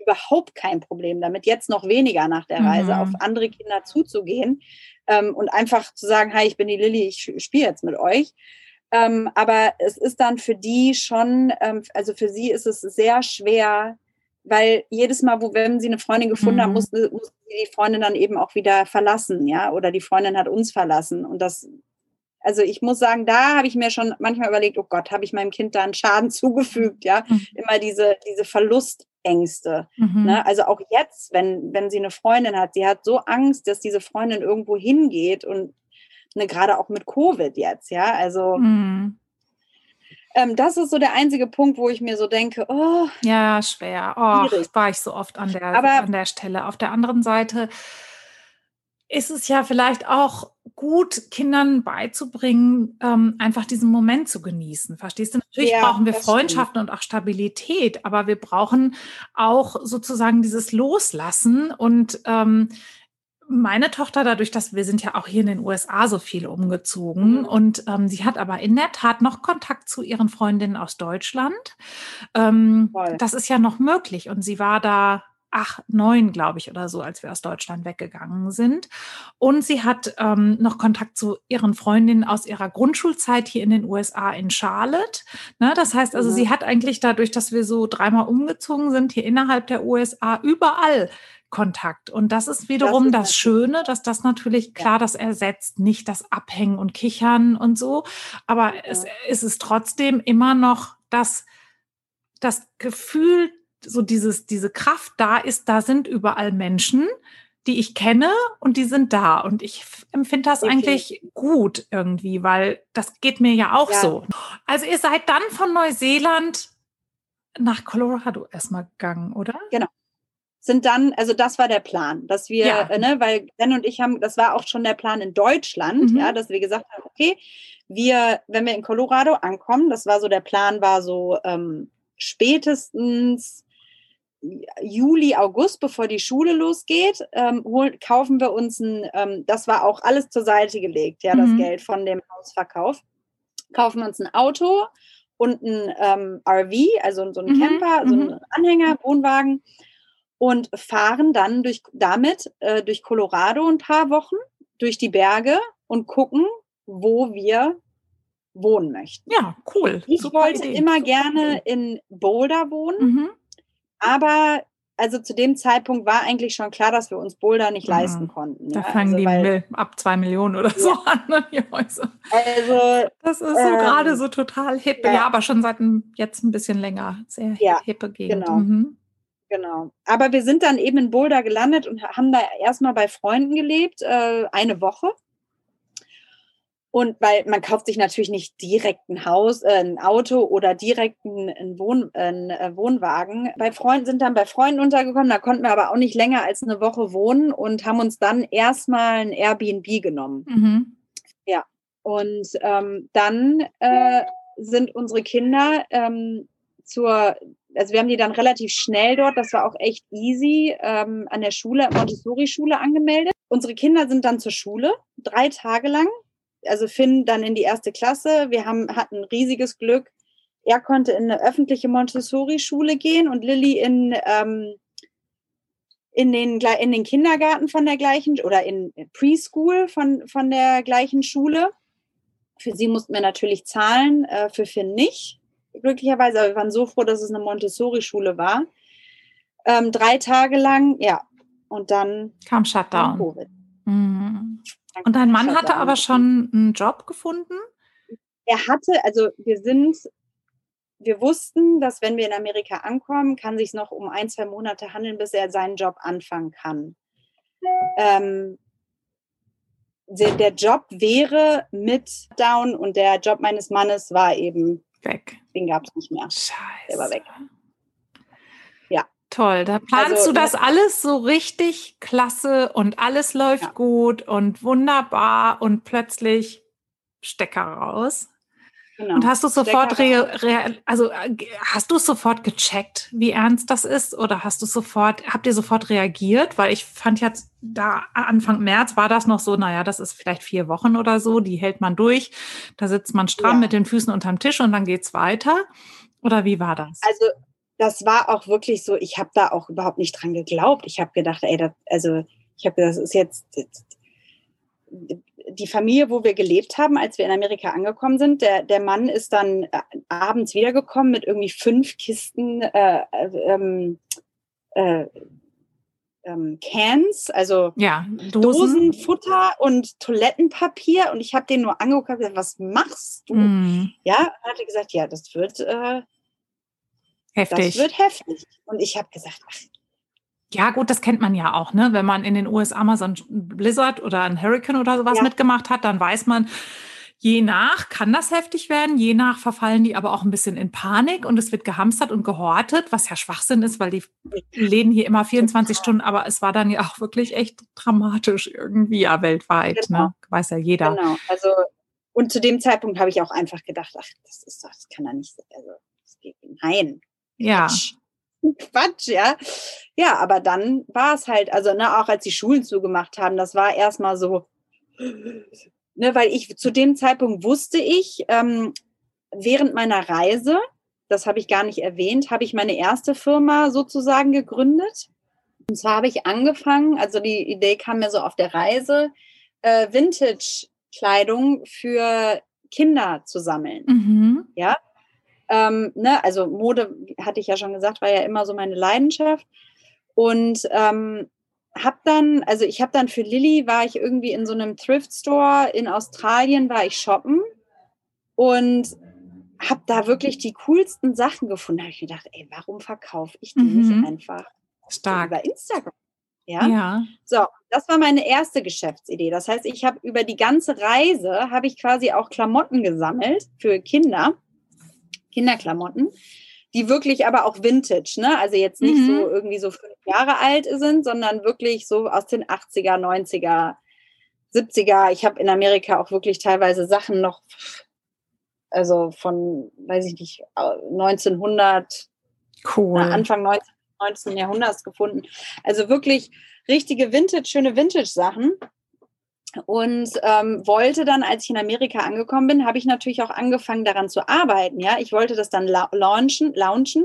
überhaupt kein Problem damit, jetzt noch weniger nach der Reise mhm. auf andere Kinder zuzugehen ähm, und einfach zu sagen, hi, ich bin die Lilly, ich spiele jetzt mit euch. Ähm, aber es ist dann für die schon, ähm, also für sie ist es sehr schwer, weil jedes Mal, wo wenn sie eine Freundin gefunden mhm. haben, musste, musste die Freundin dann eben auch wieder verlassen, ja, oder die Freundin hat uns verlassen. Und das, also ich muss sagen, da habe ich mir schon manchmal überlegt, oh Gott, habe ich meinem Kind da einen Schaden zugefügt, ja, mhm. immer diese, diese Verlustängste. Mhm. Ne? Also auch jetzt, wenn, wenn sie eine Freundin hat, sie hat so Angst, dass diese Freundin irgendwo hingeht und ne, gerade auch mit Covid jetzt, ja, also mhm. Ähm, das ist so der einzige Punkt, wo ich mir so denke, oh. Ja, schwer. Oh, war ich so oft an der, Aber, an der Stelle. Auf der anderen Seite ist es ja vielleicht auch gut, Kindern beizubringen, ähm, einfach diesen Moment zu genießen. Verstehst du? Natürlich ja, brauchen wir Freundschaften stimmt. und auch Stabilität, aber wir brauchen auch sozusagen dieses Loslassen und ähm, meine Tochter, dadurch, dass wir sind ja auch hier in den USA so viel umgezogen mhm. und ähm, sie hat aber in der Tat noch Kontakt zu ihren Freundinnen aus Deutschland. Ähm, das ist ja noch möglich und sie war da acht, neun, glaube ich, oder so, als wir aus Deutschland weggegangen sind. Und sie hat ähm, noch Kontakt zu ihren Freundinnen aus ihrer Grundschulzeit hier in den USA in Charlotte. Ne, das heißt also, mhm. sie hat eigentlich dadurch, dass wir so dreimal umgezogen sind, hier innerhalb der USA überall Kontakt. Und das ist wiederum das, ist das Schöne, dass das natürlich klar, das ersetzt nicht das Abhängen und Kichern und so, aber ja. es, es ist trotzdem immer noch das, das Gefühl, so dieses, diese Kraft da ist, da sind überall Menschen, die ich kenne und die sind da. Und ich empfinde das okay. eigentlich gut irgendwie, weil das geht mir ja auch ja. so. Also ihr seid dann von Neuseeland nach Colorado erstmal gegangen, oder? Genau sind dann, also das war der Plan, dass wir, ja. äh, ne, weil Ben und ich haben, das war auch schon der Plan in Deutschland, mhm. ja, dass wir gesagt haben, okay, wir, wenn wir in Colorado ankommen, das war so der Plan, war so ähm, spätestens Juli, August, bevor die Schule losgeht, ähm, holen, kaufen wir uns ein, ähm, das war auch alles zur Seite gelegt, ja, das mhm. Geld von dem Hausverkauf, kaufen wir uns ein Auto und ein ähm, RV, also so ein mhm. Camper, so ein mhm. Anhänger, Wohnwagen und fahren dann durch, damit äh, durch Colorado ein paar Wochen, durch die Berge und gucken, wo wir wohnen möchten. Ja, cool. Ich Super wollte Idee. immer gerne in Boulder wohnen, mhm. Aber also zu dem Zeitpunkt war eigentlich schon klar, dass wir uns Boulder nicht ja. Mhm. leisten konnten. Da ja? fangen also, die weil, ab zwei Millionen oder so ja. an, ne, die Häuser. Also, das ist so ähm, gerade so total hip. Ja. aber schon seit jetzt ein bisschen länger. Sehr hippe Gegend. Genau. Mhm. Genau. Aber wir sind dann eben in Boulder gelandet und haben da erstmal bei Freunden gelebt, äh, eine Woche. Und weil man kauft sich natürlich nicht direkt ein Haus, äh, ein Auto oder direkt einen, Wohn, äh, Wohnwagen. Bei Freunden sind dann bei Freunden untergekommen, da konnten wir aber auch nicht länger als eine Woche wohnen und haben uns dann erstmal ein Airbnb genommen. Mhm. Ja. Und ähm, dann äh, sind unsere Kinder ähm, zur also wir haben die dann relativ schnell dort, das war auch echt easy, ähm, an der Schule, Montessori-Schule angemeldet. Unsere Kinder sind dann zur Schule, drei Tage lang. Also Finn dann in die erste Klasse. Wir haben, hatten riesiges Glück. Er konnte in eine öffentliche Montessori-Schule gehen und Lilly in, ähm, in, den, in den Kindergarten von der gleichen oder in Preschool von, von der gleichen Schule. Für sie mussten wir natürlich zahlen, äh, für Finn nicht glücklicherweise, aber wir waren so froh, dass es eine Montessori-Schule war. Ähm, drei Tage lang, ja. Und dann kam Shutdown. Covid. Mhm. Und dein Mann hatte aber schon einen Job gefunden? Er hatte, also wir sind, wir wussten, dass wenn wir in Amerika ankommen, kann sich noch um ein, zwei Monate handeln, bis er seinen Job anfangen kann. Ähm, der, der Job wäre mit Down und der Job meines Mannes war eben weg. Den gab es nicht mehr. Scheiße. Der war weg. Ja. Toll, da planst also, du das alles so richtig klasse und alles läuft ja. gut und wunderbar und plötzlich Stecker raus. Genau. Und hast du sofort also äh, hast du sofort gecheckt, wie ernst das ist, oder hast du sofort, habt ihr sofort reagiert? Weil ich fand jetzt da Anfang März war das noch so, naja, das ist vielleicht vier Wochen oder so, die hält man durch, da sitzt man stramm ja. mit den Füßen unterm Tisch und dann geht's weiter. Oder wie war das? Also das war auch wirklich so, ich habe da auch überhaupt nicht dran geglaubt. Ich habe gedacht, ey, das, also ich habe das ist jetzt die Familie, wo wir gelebt haben, als wir in Amerika angekommen sind, der, der Mann ist dann äh, abends wiedergekommen mit irgendwie fünf Kisten äh, ähm, äh, ähm, Cans, also ja, Dosen. Dosen. Futter und Toilettenpapier. Und ich habe den nur angeguckt und gesagt, was machst du? Mm. Ja, hat er gesagt, ja, das wird äh, heftig. Das wird heftig. Und ich habe gesagt, ach, ja, gut, das kennt man ja auch, ne? Wenn man in den USA mal so ein Blizzard oder ein Hurricane oder sowas ja. mitgemacht hat, dann weiß man, je nach kann das heftig werden, je nach verfallen die aber auch ein bisschen in Panik und es wird gehamstert und gehortet, was ja Schwachsinn ist, weil die Läden hier immer 24 Stunden, aber es war dann ja auch wirklich echt dramatisch irgendwie ja weltweit, ne? genau. ne? Weiß ja jeder. Genau, also und zu dem Zeitpunkt habe ich auch einfach gedacht, ach, das ist das kann da nicht, also das geht nein. Ja. Quatsch. Quatsch, ja. Ja, aber dann war es halt, also ne, auch als die Schulen zugemacht haben, das war erstmal so, ne, weil ich zu dem Zeitpunkt wusste ich, ähm, während meiner Reise, das habe ich gar nicht erwähnt, habe ich meine erste Firma sozusagen gegründet. Und zwar habe ich angefangen, also die Idee kam mir so auf der Reise, äh, Vintage-Kleidung für Kinder zu sammeln. Mhm. Ja, ähm, ne, also Mode, hatte ich ja schon gesagt, war ja immer so meine Leidenschaft. Und ähm, habe dann, also ich habe dann für Lilly, war ich irgendwie in so einem Thrift Store in Australien, war ich shoppen und habe da wirklich die coolsten Sachen gefunden. habe ich gedacht, ey, warum verkaufe ich die mhm. nicht einfach Stark. über Instagram? Ja? ja. So, das war meine erste Geschäftsidee. Das heißt, ich habe über die ganze Reise habe ich quasi auch Klamotten gesammelt für Kinder Kinderklamotten, die wirklich aber auch Vintage, ne? Also jetzt nicht mhm. so irgendwie so fünf Jahre alt sind, sondern wirklich so aus den 80er, 90er, 70er. Ich habe in Amerika auch wirklich teilweise Sachen noch, also von, weiß ich nicht, 1900, cool. Anfang 19, 19. Jahrhunderts gefunden. Also wirklich richtige Vintage, schöne Vintage-Sachen und ähm, wollte dann, als ich in Amerika angekommen bin, habe ich natürlich auch angefangen daran zu arbeiten. Ja, ich wollte das dann la launchen, launchen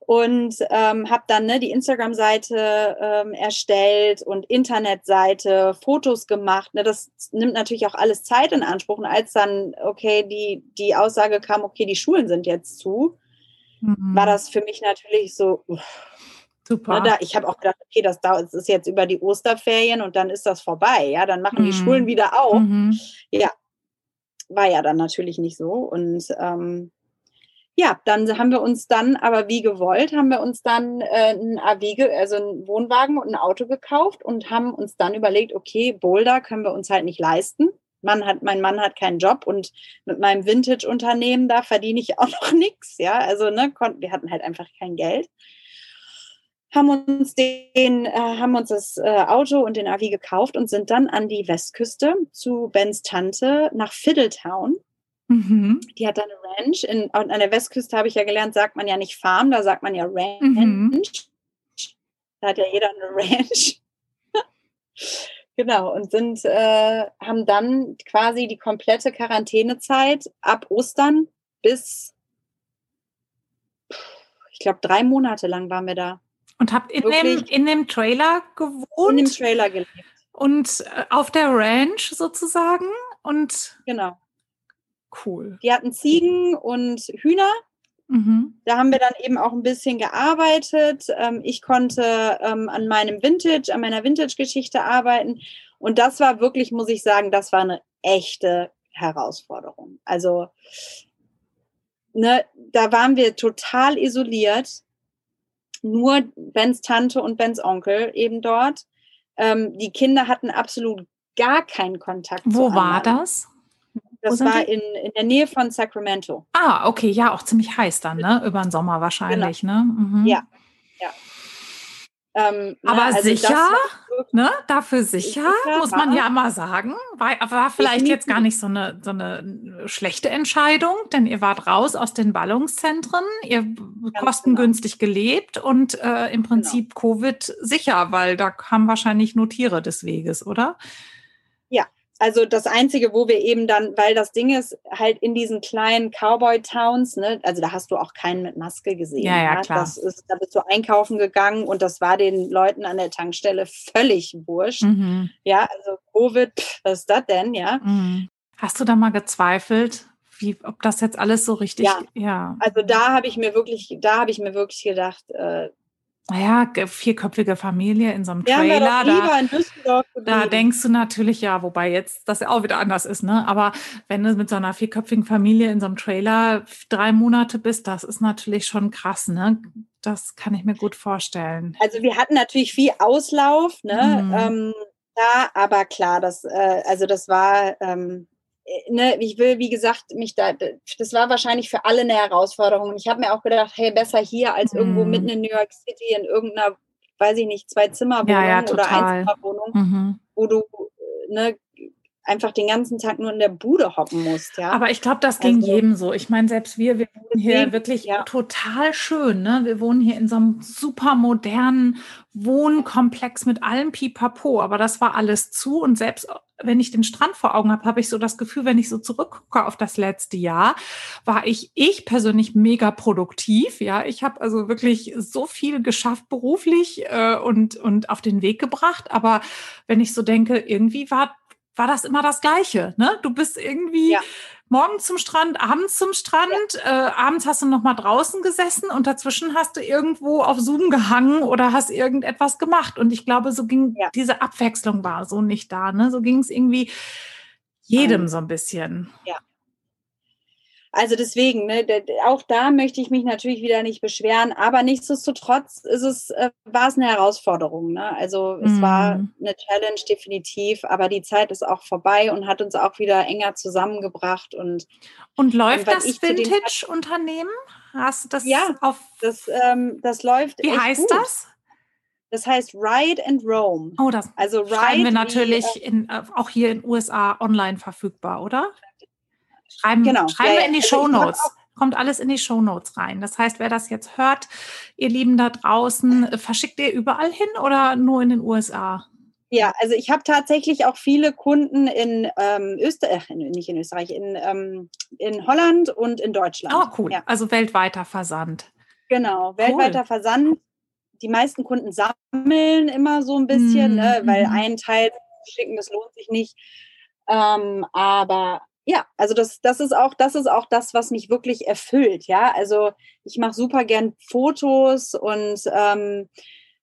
und ähm, habe dann ne, die Instagram-Seite ähm, erstellt und Internetseite, Fotos gemacht. Ne, das nimmt natürlich auch alles Zeit in Anspruch. Und als dann okay die die Aussage kam, okay, die Schulen sind jetzt zu, mhm. war das für mich natürlich so. Uff, Super. Ne, da, ich habe auch gedacht, okay, das, das ist jetzt über die Osterferien und dann ist das vorbei. Ja, dann machen mhm. die Schulen wieder auf. Mhm. Ja, war ja dann natürlich nicht so. Und ähm, ja, dann haben wir uns dann, aber wie gewollt, haben wir uns dann äh, ein AW, also einen Wohnwagen und ein Auto gekauft und haben uns dann überlegt, okay, Boulder können wir uns halt nicht leisten. Mann hat, mein Mann hat keinen Job und mit meinem Vintage-Unternehmen da verdiene ich auch noch nichts. Ja, also ne, konnten, wir hatten halt einfach kein Geld haben uns den, äh, haben uns das äh, Auto und den AV gekauft und sind dann an die Westküste zu Bens Tante nach Fiddletown. Mhm. Die hat dann eine Ranch. In, an der Westküste habe ich ja gelernt, sagt man ja nicht Farm, da sagt man ja Ranch. Mhm. Da hat ja jeder eine Ranch. genau, und sind, äh, haben dann quasi die komplette Quarantänezeit ab Ostern bis, ich glaube, drei Monate lang waren wir da. Und habt in dem, in dem Trailer gewohnt? In dem Trailer gelebt. Und äh, auf der Ranch sozusagen? Und genau. Cool. Die hatten Ziegen und Hühner. Mhm. Da haben wir dann eben auch ein bisschen gearbeitet. Ähm, ich konnte ähm, an meinem Vintage, an meiner Vintage-Geschichte arbeiten. Und das war wirklich, muss ich sagen, das war eine echte Herausforderung. Also, ne, da waren wir total isoliert nur Bens Tante und Bens Onkel eben dort. Ähm, die Kinder hatten absolut gar keinen Kontakt. Wo war das? Das war in, in der Nähe von Sacramento. Ah, okay, ja, auch ziemlich heiß dann, ne? Über den Sommer wahrscheinlich, genau. ne? Mhm. Ja, ja. Ähm, ne, aber also sicher, ne? Dafür sicher, sicher muss man ja mal sagen. War, war vielleicht jetzt gar nicht so eine, so eine schlechte Entscheidung, denn ihr wart raus aus den Ballungszentren, ihr Ganz kostengünstig genau. gelebt und äh, im genau. Prinzip genau. Covid sicher, weil da haben wahrscheinlich nur Tiere des Weges, oder? Also das Einzige, wo wir eben dann, weil das Ding ist, halt in diesen kleinen Cowboy-Towns, ne, also da hast du auch keinen mit Maske gesehen. Ja, ja, klar. Das ist, da bist du einkaufen gegangen und das war den Leuten an der Tankstelle völlig wurscht. Mhm. Ja, also Covid, was ist das denn, ja? Mhm. Hast du da mal gezweifelt, wie, ob das jetzt alles so richtig, ja. ja. Also da habe ich mir wirklich, da habe ich mir wirklich gedacht, äh, naja, vierköpfige Familie in so einem Trailer. Da, da, denkst du natürlich, ja, wobei jetzt das auch wieder anders ist, ne? Aber wenn du mit so einer vierköpfigen Familie in so einem Trailer drei Monate bist, das ist natürlich schon krass, ne? Das kann ich mir gut vorstellen. Also wir hatten natürlich viel Auslauf, ne? Mhm. Ähm, da, aber klar, das, äh, also das war, ähm, äh, ne, ich will, wie gesagt, mich da, das war wahrscheinlich für alle eine Herausforderung. Und ich habe mir auch gedacht, hey, besser hier als irgendwo mhm. mitten in New York City in irgendeiner, weiß ich nicht, zwei Zimmerwohnung ja, ja, oder Einzimmerwohnung, mhm. wo du äh, ne, einfach den ganzen Tag nur in der Bude hocken musst. Ja? Aber ich glaube, das ging also, jedem so. Ich meine, selbst wir, wir wohnen hier wirklich ja. total schön. Ne? Wir wohnen hier in so einem super modernen Wohnkomplex mit allem Pipapo. Aber das war alles zu. Und selbst wenn ich den Strand vor Augen habe, habe ich so das Gefühl, wenn ich so zurückgucke auf das letzte Jahr, war ich, ich persönlich mega produktiv. Ja, ich habe also wirklich so viel geschafft beruflich äh, und, und auf den Weg gebracht. Aber wenn ich so denke, irgendwie war war das immer das Gleiche. Ne? Du bist irgendwie ja. morgens zum Strand, abends zum Strand, ja. äh, abends hast du noch mal draußen gesessen und dazwischen hast du irgendwo auf Zoom gehangen oder hast irgendetwas gemacht. Und ich glaube, so ging ja. diese Abwechslung war so nicht da. Ne? So ging es irgendwie jedem so ein bisschen. Ja. Also deswegen, ne, auch da möchte ich mich natürlich wieder nicht beschweren, aber nichtsdestotrotz ist es, äh, war es eine Herausforderung. Ne? Also es mm. war mhm. eine Challenge definitiv, aber die Zeit ist auch vorbei und hat uns auch wieder enger zusammengebracht. Und, und läuft das Vintage-Unternehmen? Hast du das ja, auf? Das, ähm, das läuft. Wie heißt gut. das? Das heißt Ride and Roam. Oh, das also Ride schreiben wir natürlich wie, äh, in, äh, auch hier in USA online verfügbar, oder? Schreiben, genau. schreiben ja, wir in die also Show Notes. Kommt alles in die Show Notes rein. Das heißt, wer das jetzt hört, ihr Lieben da draußen, verschickt ihr überall hin oder nur in den USA? Ja, also ich habe tatsächlich auch viele Kunden in ähm, Österreich, äh, nicht in Österreich, in, ähm, in Holland und in Deutschland. Oh, cool. Ja. Also weltweiter Versand. Genau, weltweiter cool. Versand. Die meisten Kunden sammeln immer so ein bisschen, mm, ne, weil mm. einen Teil schicken, das lohnt sich nicht. Ähm, aber ja, also das, das ist auch, das ist auch das, was mich wirklich erfüllt. Ja, also ich mache super gern Fotos und ähm,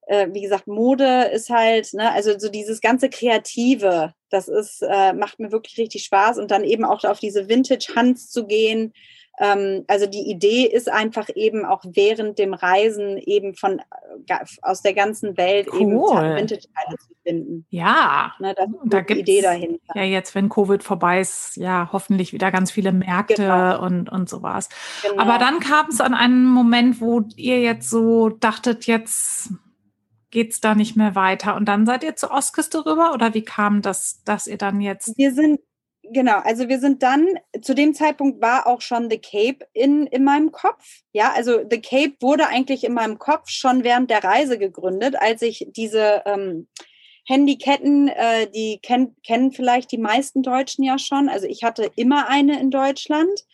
äh, wie gesagt, Mode ist halt, ne, also so dieses ganze Kreative, das ist, äh, macht mir wirklich richtig Spaß und dann eben auch auf diese Vintage-Hands zu gehen also die Idee ist einfach eben auch während dem Reisen eben von äh, aus der ganzen Welt cool. eben Vintage-Teile zu finden. Ja, ne, das ist da die Idee dahinter. Ja, jetzt, wenn Covid vorbei ist, ja, hoffentlich wieder ganz viele Märkte genau. und, und sowas. Genau. Aber dann kam es an einen Moment, wo ihr jetzt so dachtet, jetzt geht's da nicht mehr weiter. Und dann seid ihr zur Ostküste rüber oder wie kam das, dass ihr dann jetzt? Wir sind Genau, also wir sind dann, zu dem Zeitpunkt war auch schon The Cape in, in meinem Kopf. Ja, also The Cape wurde eigentlich in meinem Kopf schon während der Reise gegründet, als ich diese ähm, Handyketten, äh, die kenn, kennen vielleicht die meisten Deutschen ja schon. Also ich hatte immer eine in Deutschland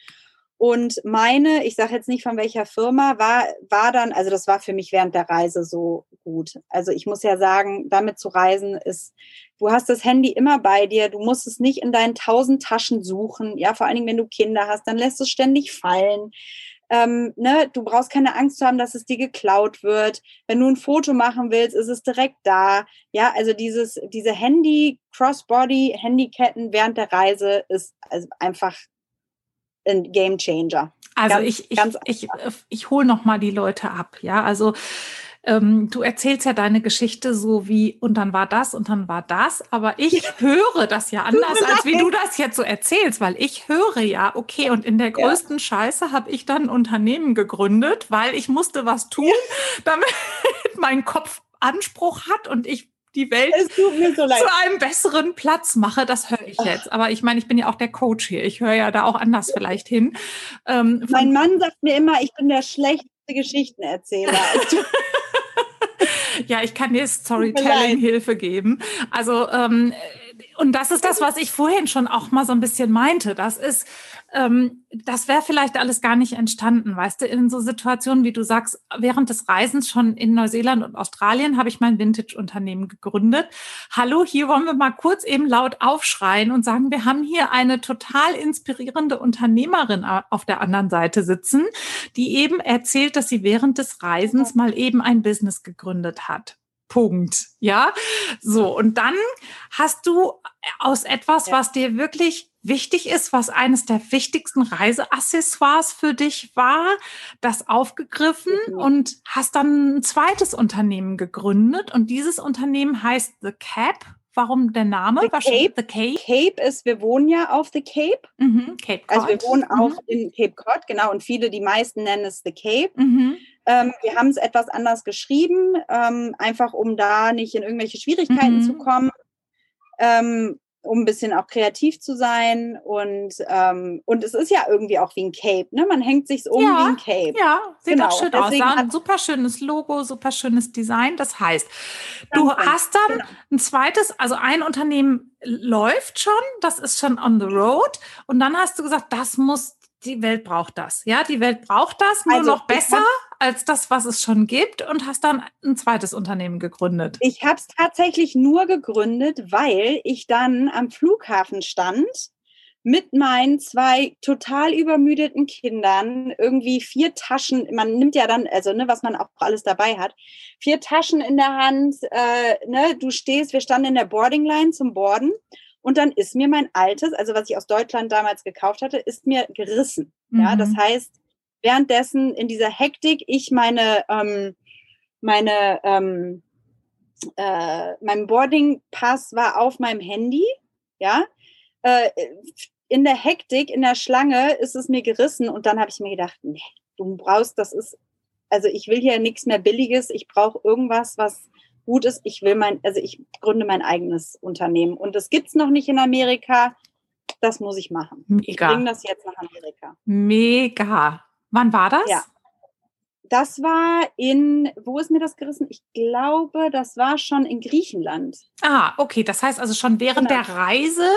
und meine, ich sage jetzt nicht von welcher Firma, war, war dann, also das war für mich während der Reise so gut. Also ich muss ja sagen, damit zu reisen ist, du hast das Handy immer bei dir, du musst es nicht in deinen tausend Taschen suchen. Ja, vor allen Dingen, wenn du Kinder hast, dann lässt es ständig fallen. Ähm, ne, du brauchst keine Angst zu haben, dass es dir geklaut wird. Wenn du ein Foto machen willst, ist es direkt da. Ja, also dieses, diese Handy, Crossbody, Handyketten während der Reise ist also einfach ein Game Changer. Also ganz, ich, ich, ganz ich, ich, ich hole noch mal die Leute ab. Ja, also ähm, du erzählst ja deine Geschichte so wie, und dann war das und dann war das, aber ich höre das ja anders, als wie du das jetzt so erzählst, weil ich höre ja, okay, und in der größten ja. Scheiße habe ich dann ein Unternehmen gegründet, weil ich musste was tun, damit mein Kopf Anspruch hat und ich die Welt so zu einem besseren Platz mache, das höre ich jetzt. Aber ich meine, ich bin ja auch der Coach hier. Ich höre ja da auch anders vielleicht hin. Ähm, mein Mann sagt mir immer, ich bin der schlechteste Geschichtenerzähler. ja, ich kann dir Storytelling-Hilfe geben. Also ähm, und das ist das, was ich vorhin schon auch mal so ein bisschen meinte. Das ist, ähm, das wäre vielleicht alles gar nicht entstanden, weißt du, in so Situationen, wie du sagst, während des Reisens schon in Neuseeland und Australien habe ich mein Vintage-Unternehmen gegründet. Hallo, hier wollen wir mal kurz eben laut aufschreien und sagen, wir haben hier eine total inspirierende Unternehmerin auf der anderen Seite sitzen, die eben erzählt, dass sie während des Reisens mal eben ein Business gegründet hat. Punkt. Ja, so. Und dann hast du aus etwas, was dir wirklich wichtig ist, was eines der wichtigsten Reiseaccessoires für dich war, das aufgegriffen mhm. und hast dann ein zweites Unternehmen gegründet. Und dieses Unternehmen heißt The Cap. Warum der Name? The Cape. The Cape. Cape ist, wir wohnen ja auf The Cape. Mhm, Cape Cod. Also wir wohnen mhm. auch in Cape Cod, genau. Und viele, die meisten nennen es The Cape. Mhm. Ähm, wir haben es etwas anders geschrieben, ähm, einfach um da nicht in irgendwelche Schwierigkeiten mhm. zu kommen, ähm, um ein bisschen auch kreativ zu sein. Und, ähm, und es ist ja irgendwie auch wie ein Cape, ne? Man hängt sich um ja, wie ein Cape. Ja, sieht genau. auch schön aus. Ja, ein super schönes Logo, super schönes Design. Das heißt, du hast dann genau. ein zweites, also ein Unternehmen läuft schon, das ist schon on the road. Und dann hast du gesagt, das muss die Welt braucht das. Ja, die Welt braucht das, nur also, noch besser als das, was es schon gibt und hast dann ein zweites Unternehmen gegründet. Ich habe es tatsächlich nur gegründet, weil ich dann am Flughafen stand mit meinen zwei total übermüdeten Kindern, irgendwie vier Taschen, man nimmt ja dann, also ne, was man auch alles dabei hat, vier Taschen in der Hand, äh, ne, du stehst, wir standen in der Boarding Line zum Borden und dann ist mir mein altes, also was ich aus Deutschland damals gekauft hatte, ist mir gerissen. Mhm. Ja, das mhm. heißt, währenddessen in dieser Hektik ich meine, ähm, meine, ähm, äh, mein Boarding-Pass war auf meinem Handy, ja. Äh, in der Hektik, in der Schlange ist es mir gerissen und dann habe ich mir gedacht, nee, du brauchst, das ist, also ich will hier nichts mehr Billiges, ich brauche irgendwas, was gut ist, ich will mein, also ich gründe mein eigenes Unternehmen. Und das gibt es noch nicht in Amerika. Das muss ich machen. Mega. Ich bringe das jetzt nach Amerika. Mega. Wann war das? Ja. Das war in, wo ist mir das gerissen? Ich glaube, das war schon in Griechenland. Ah, okay. Das heißt also schon während genau. der Reise.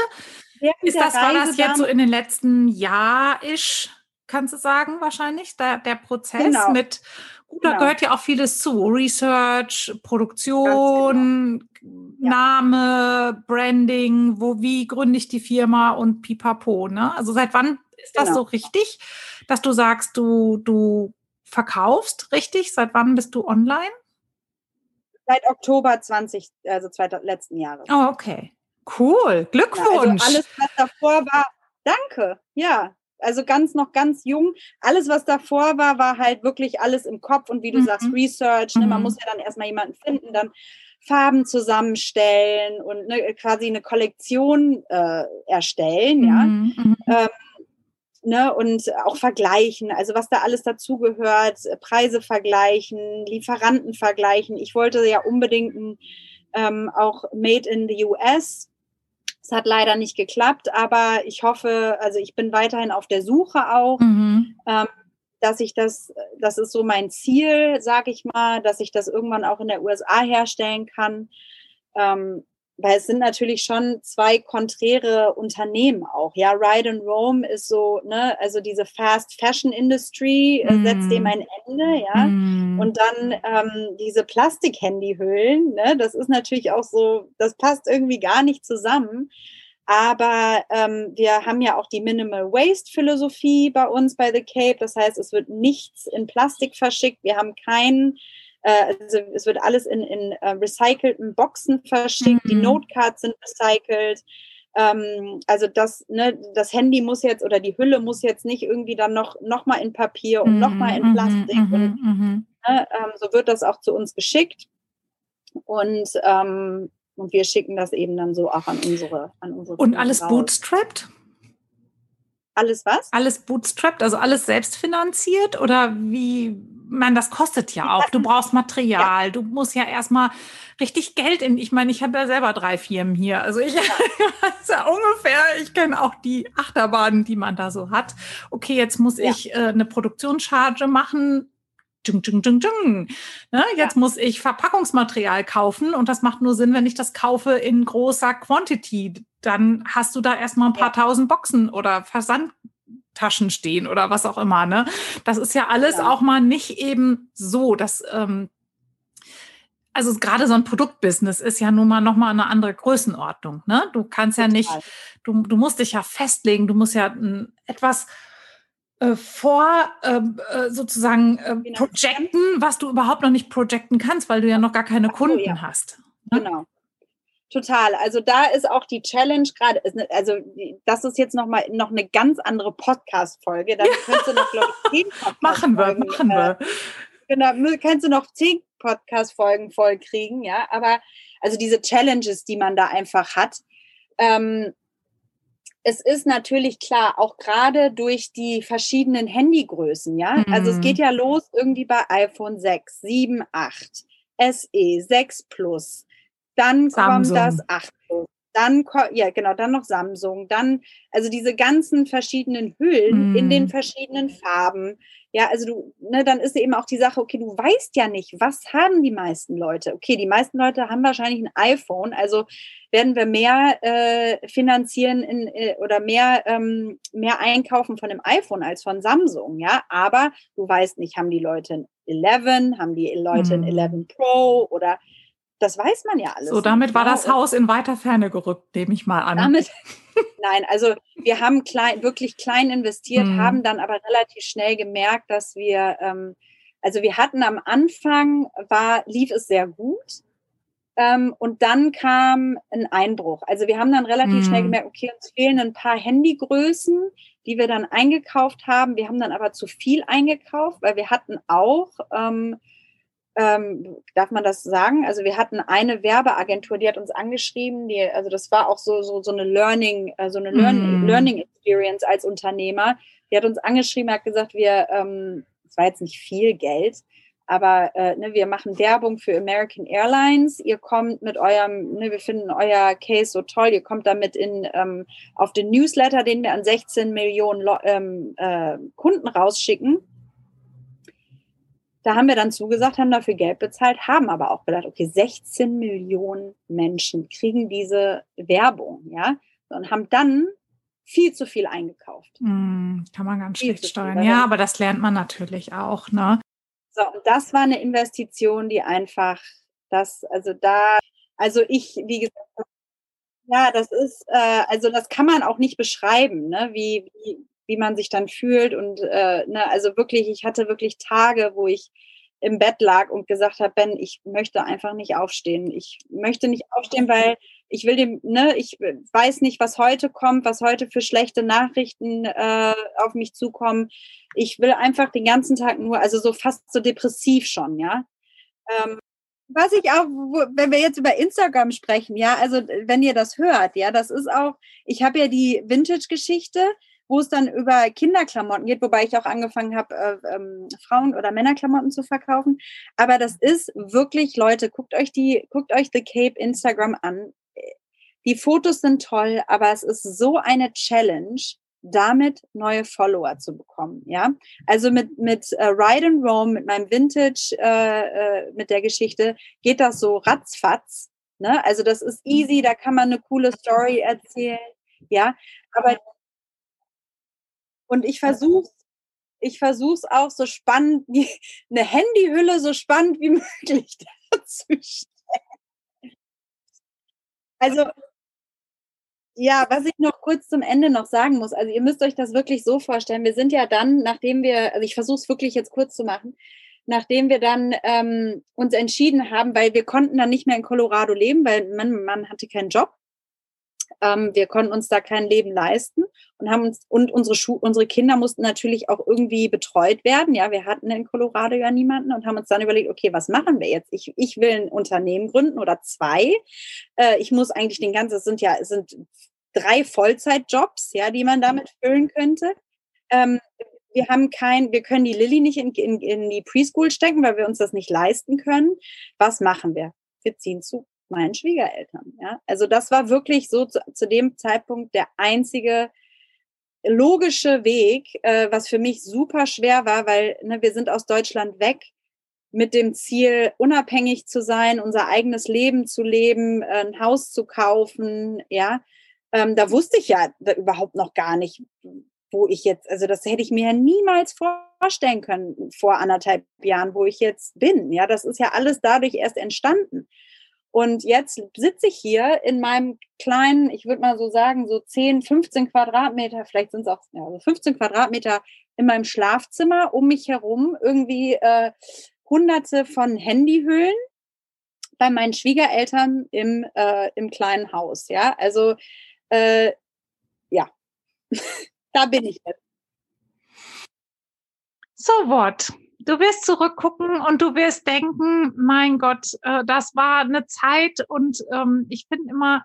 Während ist das, Reise war das jetzt so in den letzten Jahr ish, kannst du sagen, wahrscheinlich, der, der Prozess genau. mit Gut, da genau. gehört ja auch vieles zu. Research, Produktion, genau. Name, Branding, wo, wie gründe ich die Firma und pipapo, ne? Also seit wann ist das genau. so richtig, dass du sagst, du, du verkaufst richtig? Seit wann bist du online? Seit Oktober 20, also letzten Jahres. Oh, okay. Cool. Glückwunsch. Ja, also alles, was davor war, danke. Ja, also ganz noch ganz jung. Alles, was davor war, war halt wirklich alles im Kopf und wie du mhm. sagst, Research. Ne? Man mhm. muss ja dann erstmal jemanden finden, dann Farben zusammenstellen und ne, quasi eine Kollektion äh, erstellen, ja. Mhm. mhm. Ähm, ne, und auch vergleichen, also was da alles dazugehört, Preise vergleichen, Lieferanten vergleichen. Ich wollte ja unbedingt ein, ähm, auch Made in the US es hat leider nicht geklappt, aber ich hoffe, also ich bin weiterhin auf der Suche auch, mhm. ähm, dass ich das, das ist so mein Ziel, sage ich mal, dass ich das irgendwann auch in der USA herstellen kann. Ähm, weil es sind natürlich schon zwei konträre Unternehmen auch. Ja, Ride and Rome ist so, ne, also diese Fast Fashion Industry äh, setzt dem mm. ein Ende, ja. Mm. Und dann ähm, diese Plastik-Handyhüllen, ne, das ist natürlich auch so, das passt irgendwie gar nicht zusammen. Aber ähm, wir haben ja auch die Minimal Waste Philosophie bei uns bei The Cape. Das heißt, es wird nichts in Plastik verschickt. Wir haben keinen also es wird alles in, in uh, recycelten Boxen verschickt, mhm. die Notecards sind recycelt. Ähm, also das, ne, das Handy muss jetzt oder die Hülle muss jetzt nicht irgendwie dann noch, noch mal in Papier und mhm. noch mal in mhm, Plastik. Mhm. Und, mhm. ne, ähm, so wird das auch zu uns geschickt. Und, ähm, und wir schicken das eben dann so auch an unsere, an unsere Und alles raus. bootstrapped? Alles was? Alles bootstrapped, also alles selbstfinanziert oder wie, man, das kostet ja auch. Du brauchst Material, ja. du musst ja erstmal richtig Geld in, ich meine, ich habe ja selber drei Firmen hier. Also ich ja. weiß ja ungefähr, ich kenne auch die Achterbahnen, die man da so hat. Okay, jetzt muss ja. ich äh, eine Produktionscharge machen. Ding, ding, ding, ding. Ne, jetzt ja. muss ich Verpackungsmaterial kaufen und das macht nur Sinn, wenn ich das kaufe in großer Quantity dann hast du da erstmal ein paar ja. tausend Boxen oder Versandtaschen stehen oder was auch immer. Ne? Das ist ja alles ja. auch mal nicht eben so, dass ähm, also gerade so ein Produktbusiness ist ja nun mal nochmal eine andere Größenordnung. Ne? Du kannst ja nicht, du, du musst dich ja festlegen, du musst ja etwas äh, vor ähm, äh, sozusagen äh, genau. projecten, was du überhaupt noch nicht projecten kannst, weil du ja noch gar keine Kunden ja. hast. Ne? Genau. Total. Also da ist auch die Challenge gerade, also das ist jetzt noch mal noch eine ganz andere Podcast-Folge. Da könntest du noch, glaube ich, zehn Podcast Machen wir, machen wir. Äh, genau, kannst du noch zehn Podcast-Folgen voll kriegen, ja. Aber also diese Challenges, die man da einfach hat. Ähm, es ist natürlich klar, auch gerade durch die verschiedenen Handygrößen, ja. Mhm. Also es geht mhm. ja los irgendwie bei iPhone 6, 7, 8, SE, 6 Plus dann Samsung. kommt das 8 dann ja genau, dann noch Samsung, dann also diese ganzen verschiedenen Hüllen mm. in den verschiedenen Farben. Ja, also du, ne, dann ist eben auch die Sache, okay, du weißt ja nicht, was haben die meisten Leute? Okay, die meisten Leute haben wahrscheinlich ein iPhone, also werden wir mehr äh, finanzieren in, äh, oder mehr, ähm, mehr einkaufen von dem iPhone als von Samsung, ja. Aber du weißt nicht, haben die Leute ein 11, haben die Leute ein 11 mhm. Pro oder das weiß man ja alles. So, damit war das Haus in weiter Ferne gerückt, nehme ich mal an. Damit, nein, also wir haben klein, wirklich klein investiert, hm. haben dann aber relativ schnell gemerkt, dass wir, ähm, also wir hatten am Anfang, war, lief es sehr gut. Ähm, und dann kam ein Einbruch. Also wir haben dann relativ hm. schnell gemerkt, okay, uns fehlen ein paar Handygrößen, die wir dann eingekauft haben. Wir haben dann aber zu viel eingekauft, weil wir hatten auch ähm, ähm, darf man das sagen? Also wir hatten eine Werbeagentur, die hat uns angeschrieben, die, also das war auch so, so, so eine Learning, äh, so eine Learning, mm. Learning Experience als Unternehmer. Die hat uns angeschrieben, hat gesagt, wir, ähm, das war jetzt nicht viel Geld, aber äh, ne, wir machen Werbung für American Airlines. Ihr kommt mit eurem, ne, wir finden euer Case so toll. Ihr kommt damit in ähm, auf den Newsletter, den wir an 16 Millionen ähm, äh, Kunden rausschicken. Da haben wir dann zugesagt, haben dafür Geld bezahlt, haben aber auch gedacht, okay, 16 Millionen Menschen kriegen diese Werbung, ja, und haben dann viel zu viel eingekauft. Mm, kann man ganz viel schlecht steuern. Ja, aber das lernt man natürlich auch, ne? So, und das war eine Investition, die einfach, das, also da, also ich, wie gesagt, ja, das ist, äh, also das kann man auch nicht beschreiben, ne? wie, wie, wie man sich dann fühlt. Und äh, ne, also wirklich, ich hatte wirklich Tage, wo ich im Bett lag und gesagt habe, Ben, ich möchte einfach nicht aufstehen. Ich möchte nicht aufstehen, weil ich will dem, ne, ich weiß nicht, was heute kommt, was heute für schlechte Nachrichten äh, auf mich zukommen. Ich will einfach den ganzen Tag nur, also so fast so depressiv schon, ja. Ähm, was ich auch, wenn wir jetzt über Instagram sprechen, ja, also wenn ihr das hört, ja, das ist auch, ich habe ja die Vintage-Geschichte, wo es dann über Kinderklamotten geht, wobei ich auch angefangen habe, äh, ähm, Frauen- oder Männerklamotten zu verkaufen. Aber das ist wirklich, Leute, guckt euch die, guckt euch The Cape Instagram an. Die Fotos sind toll, aber es ist so eine Challenge, damit neue Follower zu bekommen. Ja, also mit mit äh, Ride and Roam, mit meinem Vintage, äh, äh, mit der Geschichte geht das so ratzfatz. Ne? Also das ist easy, da kann man eine coole Story erzählen. Ja, aber und ich versuche ich versuche es auch so spannend, wie eine Handyhülle so spannend wie möglich darzustellen. Also, ja, was ich noch kurz zum Ende noch sagen muss, also ihr müsst euch das wirklich so vorstellen, wir sind ja dann, nachdem wir, also ich versuche es wirklich jetzt kurz zu machen, nachdem wir dann ähm, uns entschieden haben, weil wir konnten dann nicht mehr in Colorado leben, weil mein Mann hatte keinen Job ähm, wir konnten uns da kein Leben leisten und haben uns und unsere Schu unsere Kinder mussten natürlich auch irgendwie betreut werden. Ja, wir hatten in Colorado ja niemanden und haben uns dann überlegt, okay, was machen wir jetzt? Ich, ich will ein Unternehmen gründen oder zwei. Äh, ich muss eigentlich den ganzen, es sind ja, es sind drei Vollzeitjobs, ja, die man damit füllen könnte. Ähm, wir haben kein, wir können die Lilly nicht in, in, in die Preschool stecken, weil wir uns das nicht leisten können. Was machen wir? Wir ziehen zu meinen Schwiegereltern. Ja? Also das war wirklich so zu, zu dem Zeitpunkt der einzige logische Weg, äh, was für mich super schwer war, weil ne, wir sind aus Deutschland weg mit dem Ziel, unabhängig zu sein, unser eigenes Leben zu leben, ein Haus zu kaufen, ja. Ähm, da wusste ich ja überhaupt noch gar nicht, wo ich jetzt, also das hätte ich mir ja niemals vorstellen können vor anderthalb Jahren, wo ich jetzt bin. Ja, das ist ja alles dadurch erst entstanden. Und jetzt sitze ich hier in meinem kleinen, ich würde mal so sagen, so 10, 15 Quadratmeter, vielleicht sind es auch ja, so 15 Quadratmeter in meinem Schlafzimmer, um mich herum irgendwie äh, hunderte von Handyhüllen bei meinen Schwiegereltern im, äh, im kleinen Haus. Ja, also äh, ja, da bin ich jetzt. So what? Du wirst zurückgucken und du wirst denken, mein Gott, äh, das war eine Zeit und ähm, ich finde immer,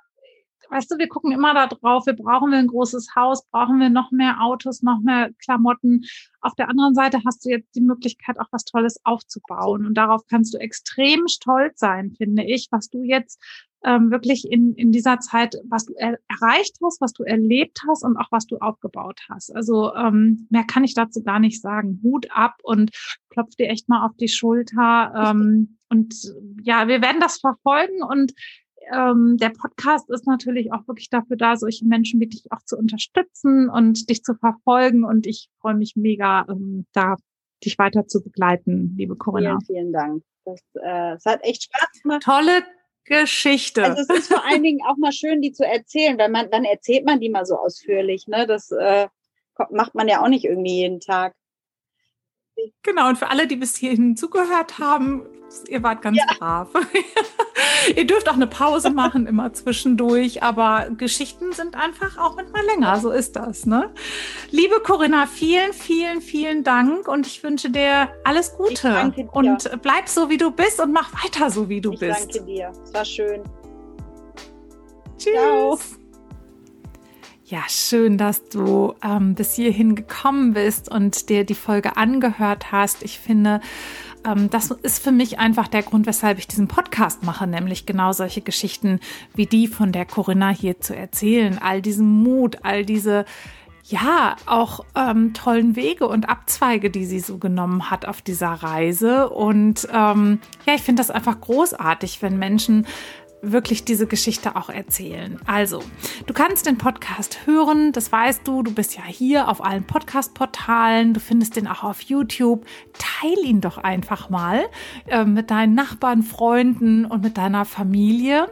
weißt du, wir gucken immer da drauf, wir brauchen wir ein großes Haus, brauchen wir noch mehr Autos, noch mehr Klamotten. Auf der anderen Seite hast du jetzt die Möglichkeit, auch was Tolles aufzubauen. Und darauf kannst du extrem stolz sein, finde ich, was du jetzt ähm, wirklich in, in dieser Zeit, was du er erreicht hast, was du erlebt hast und auch was du aufgebaut hast. Also ähm, mehr kann ich dazu gar nicht sagen. Hut ab und klopf dir echt mal auf die Schulter. Ähm, und ja, wir werden das verfolgen und ähm, der Podcast ist natürlich auch wirklich dafür da, solche Menschen wie dich auch zu unterstützen und dich zu verfolgen. Und ich freue mich mega, ähm, da dich weiter zu begleiten, liebe Corinna. Vielen, vielen Dank. Das, äh, es hat echt Spaß gemacht. Tolle Geschichte. Also es ist vor allen Dingen auch mal schön, die zu erzählen, weil man dann erzählt man die mal so ausführlich. Ne? Das äh, macht man ja auch nicht irgendwie jeden Tag. Genau, und für alle, die bis hierhin zugehört haben, ihr wart ganz ja. brav. ihr dürft auch eine Pause machen, immer zwischendurch, aber Geschichten sind einfach auch manchmal länger, so ist das. Ne? Liebe Corinna, vielen, vielen, vielen Dank und ich wünsche dir alles Gute. Dir. Und bleib so, wie du bist und mach weiter so, wie du ich bist. Danke dir, es war schön. Tschüss. Ciao. Ja, schön, dass du ähm, bis hierhin gekommen bist und dir die Folge angehört hast. Ich finde, ähm, das ist für mich einfach der Grund, weshalb ich diesen Podcast mache, nämlich genau solche Geschichten wie die von der Corinna hier zu erzählen. All diesen Mut, all diese ja, auch ähm, tollen Wege und Abzweige, die sie so genommen hat auf dieser Reise. Und ähm, ja, ich finde das einfach großartig, wenn Menschen wirklich diese Geschichte auch erzählen. Also, du kannst den Podcast hören, das weißt du, du bist ja hier auf allen Podcast-Portalen, du findest den auch auf YouTube. Teil ihn doch einfach mal äh, mit deinen Nachbarn, Freunden und mit deiner Familie.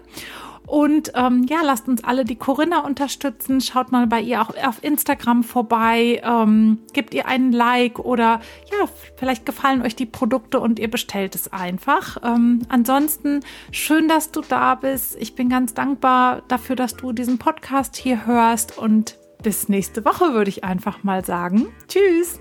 Und ähm, ja, lasst uns alle die Corinna unterstützen. Schaut mal bei ihr auch auf Instagram vorbei. Ähm, gebt ihr einen Like oder ja, vielleicht gefallen euch die Produkte und ihr bestellt es einfach. Ähm, ansonsten schön, dass du da bist. Ich bin ganz dankbar dafür, dass du diesen Podcast hier hörst und bis nächste Woche würde ich einfach mal sagen. Tschüss.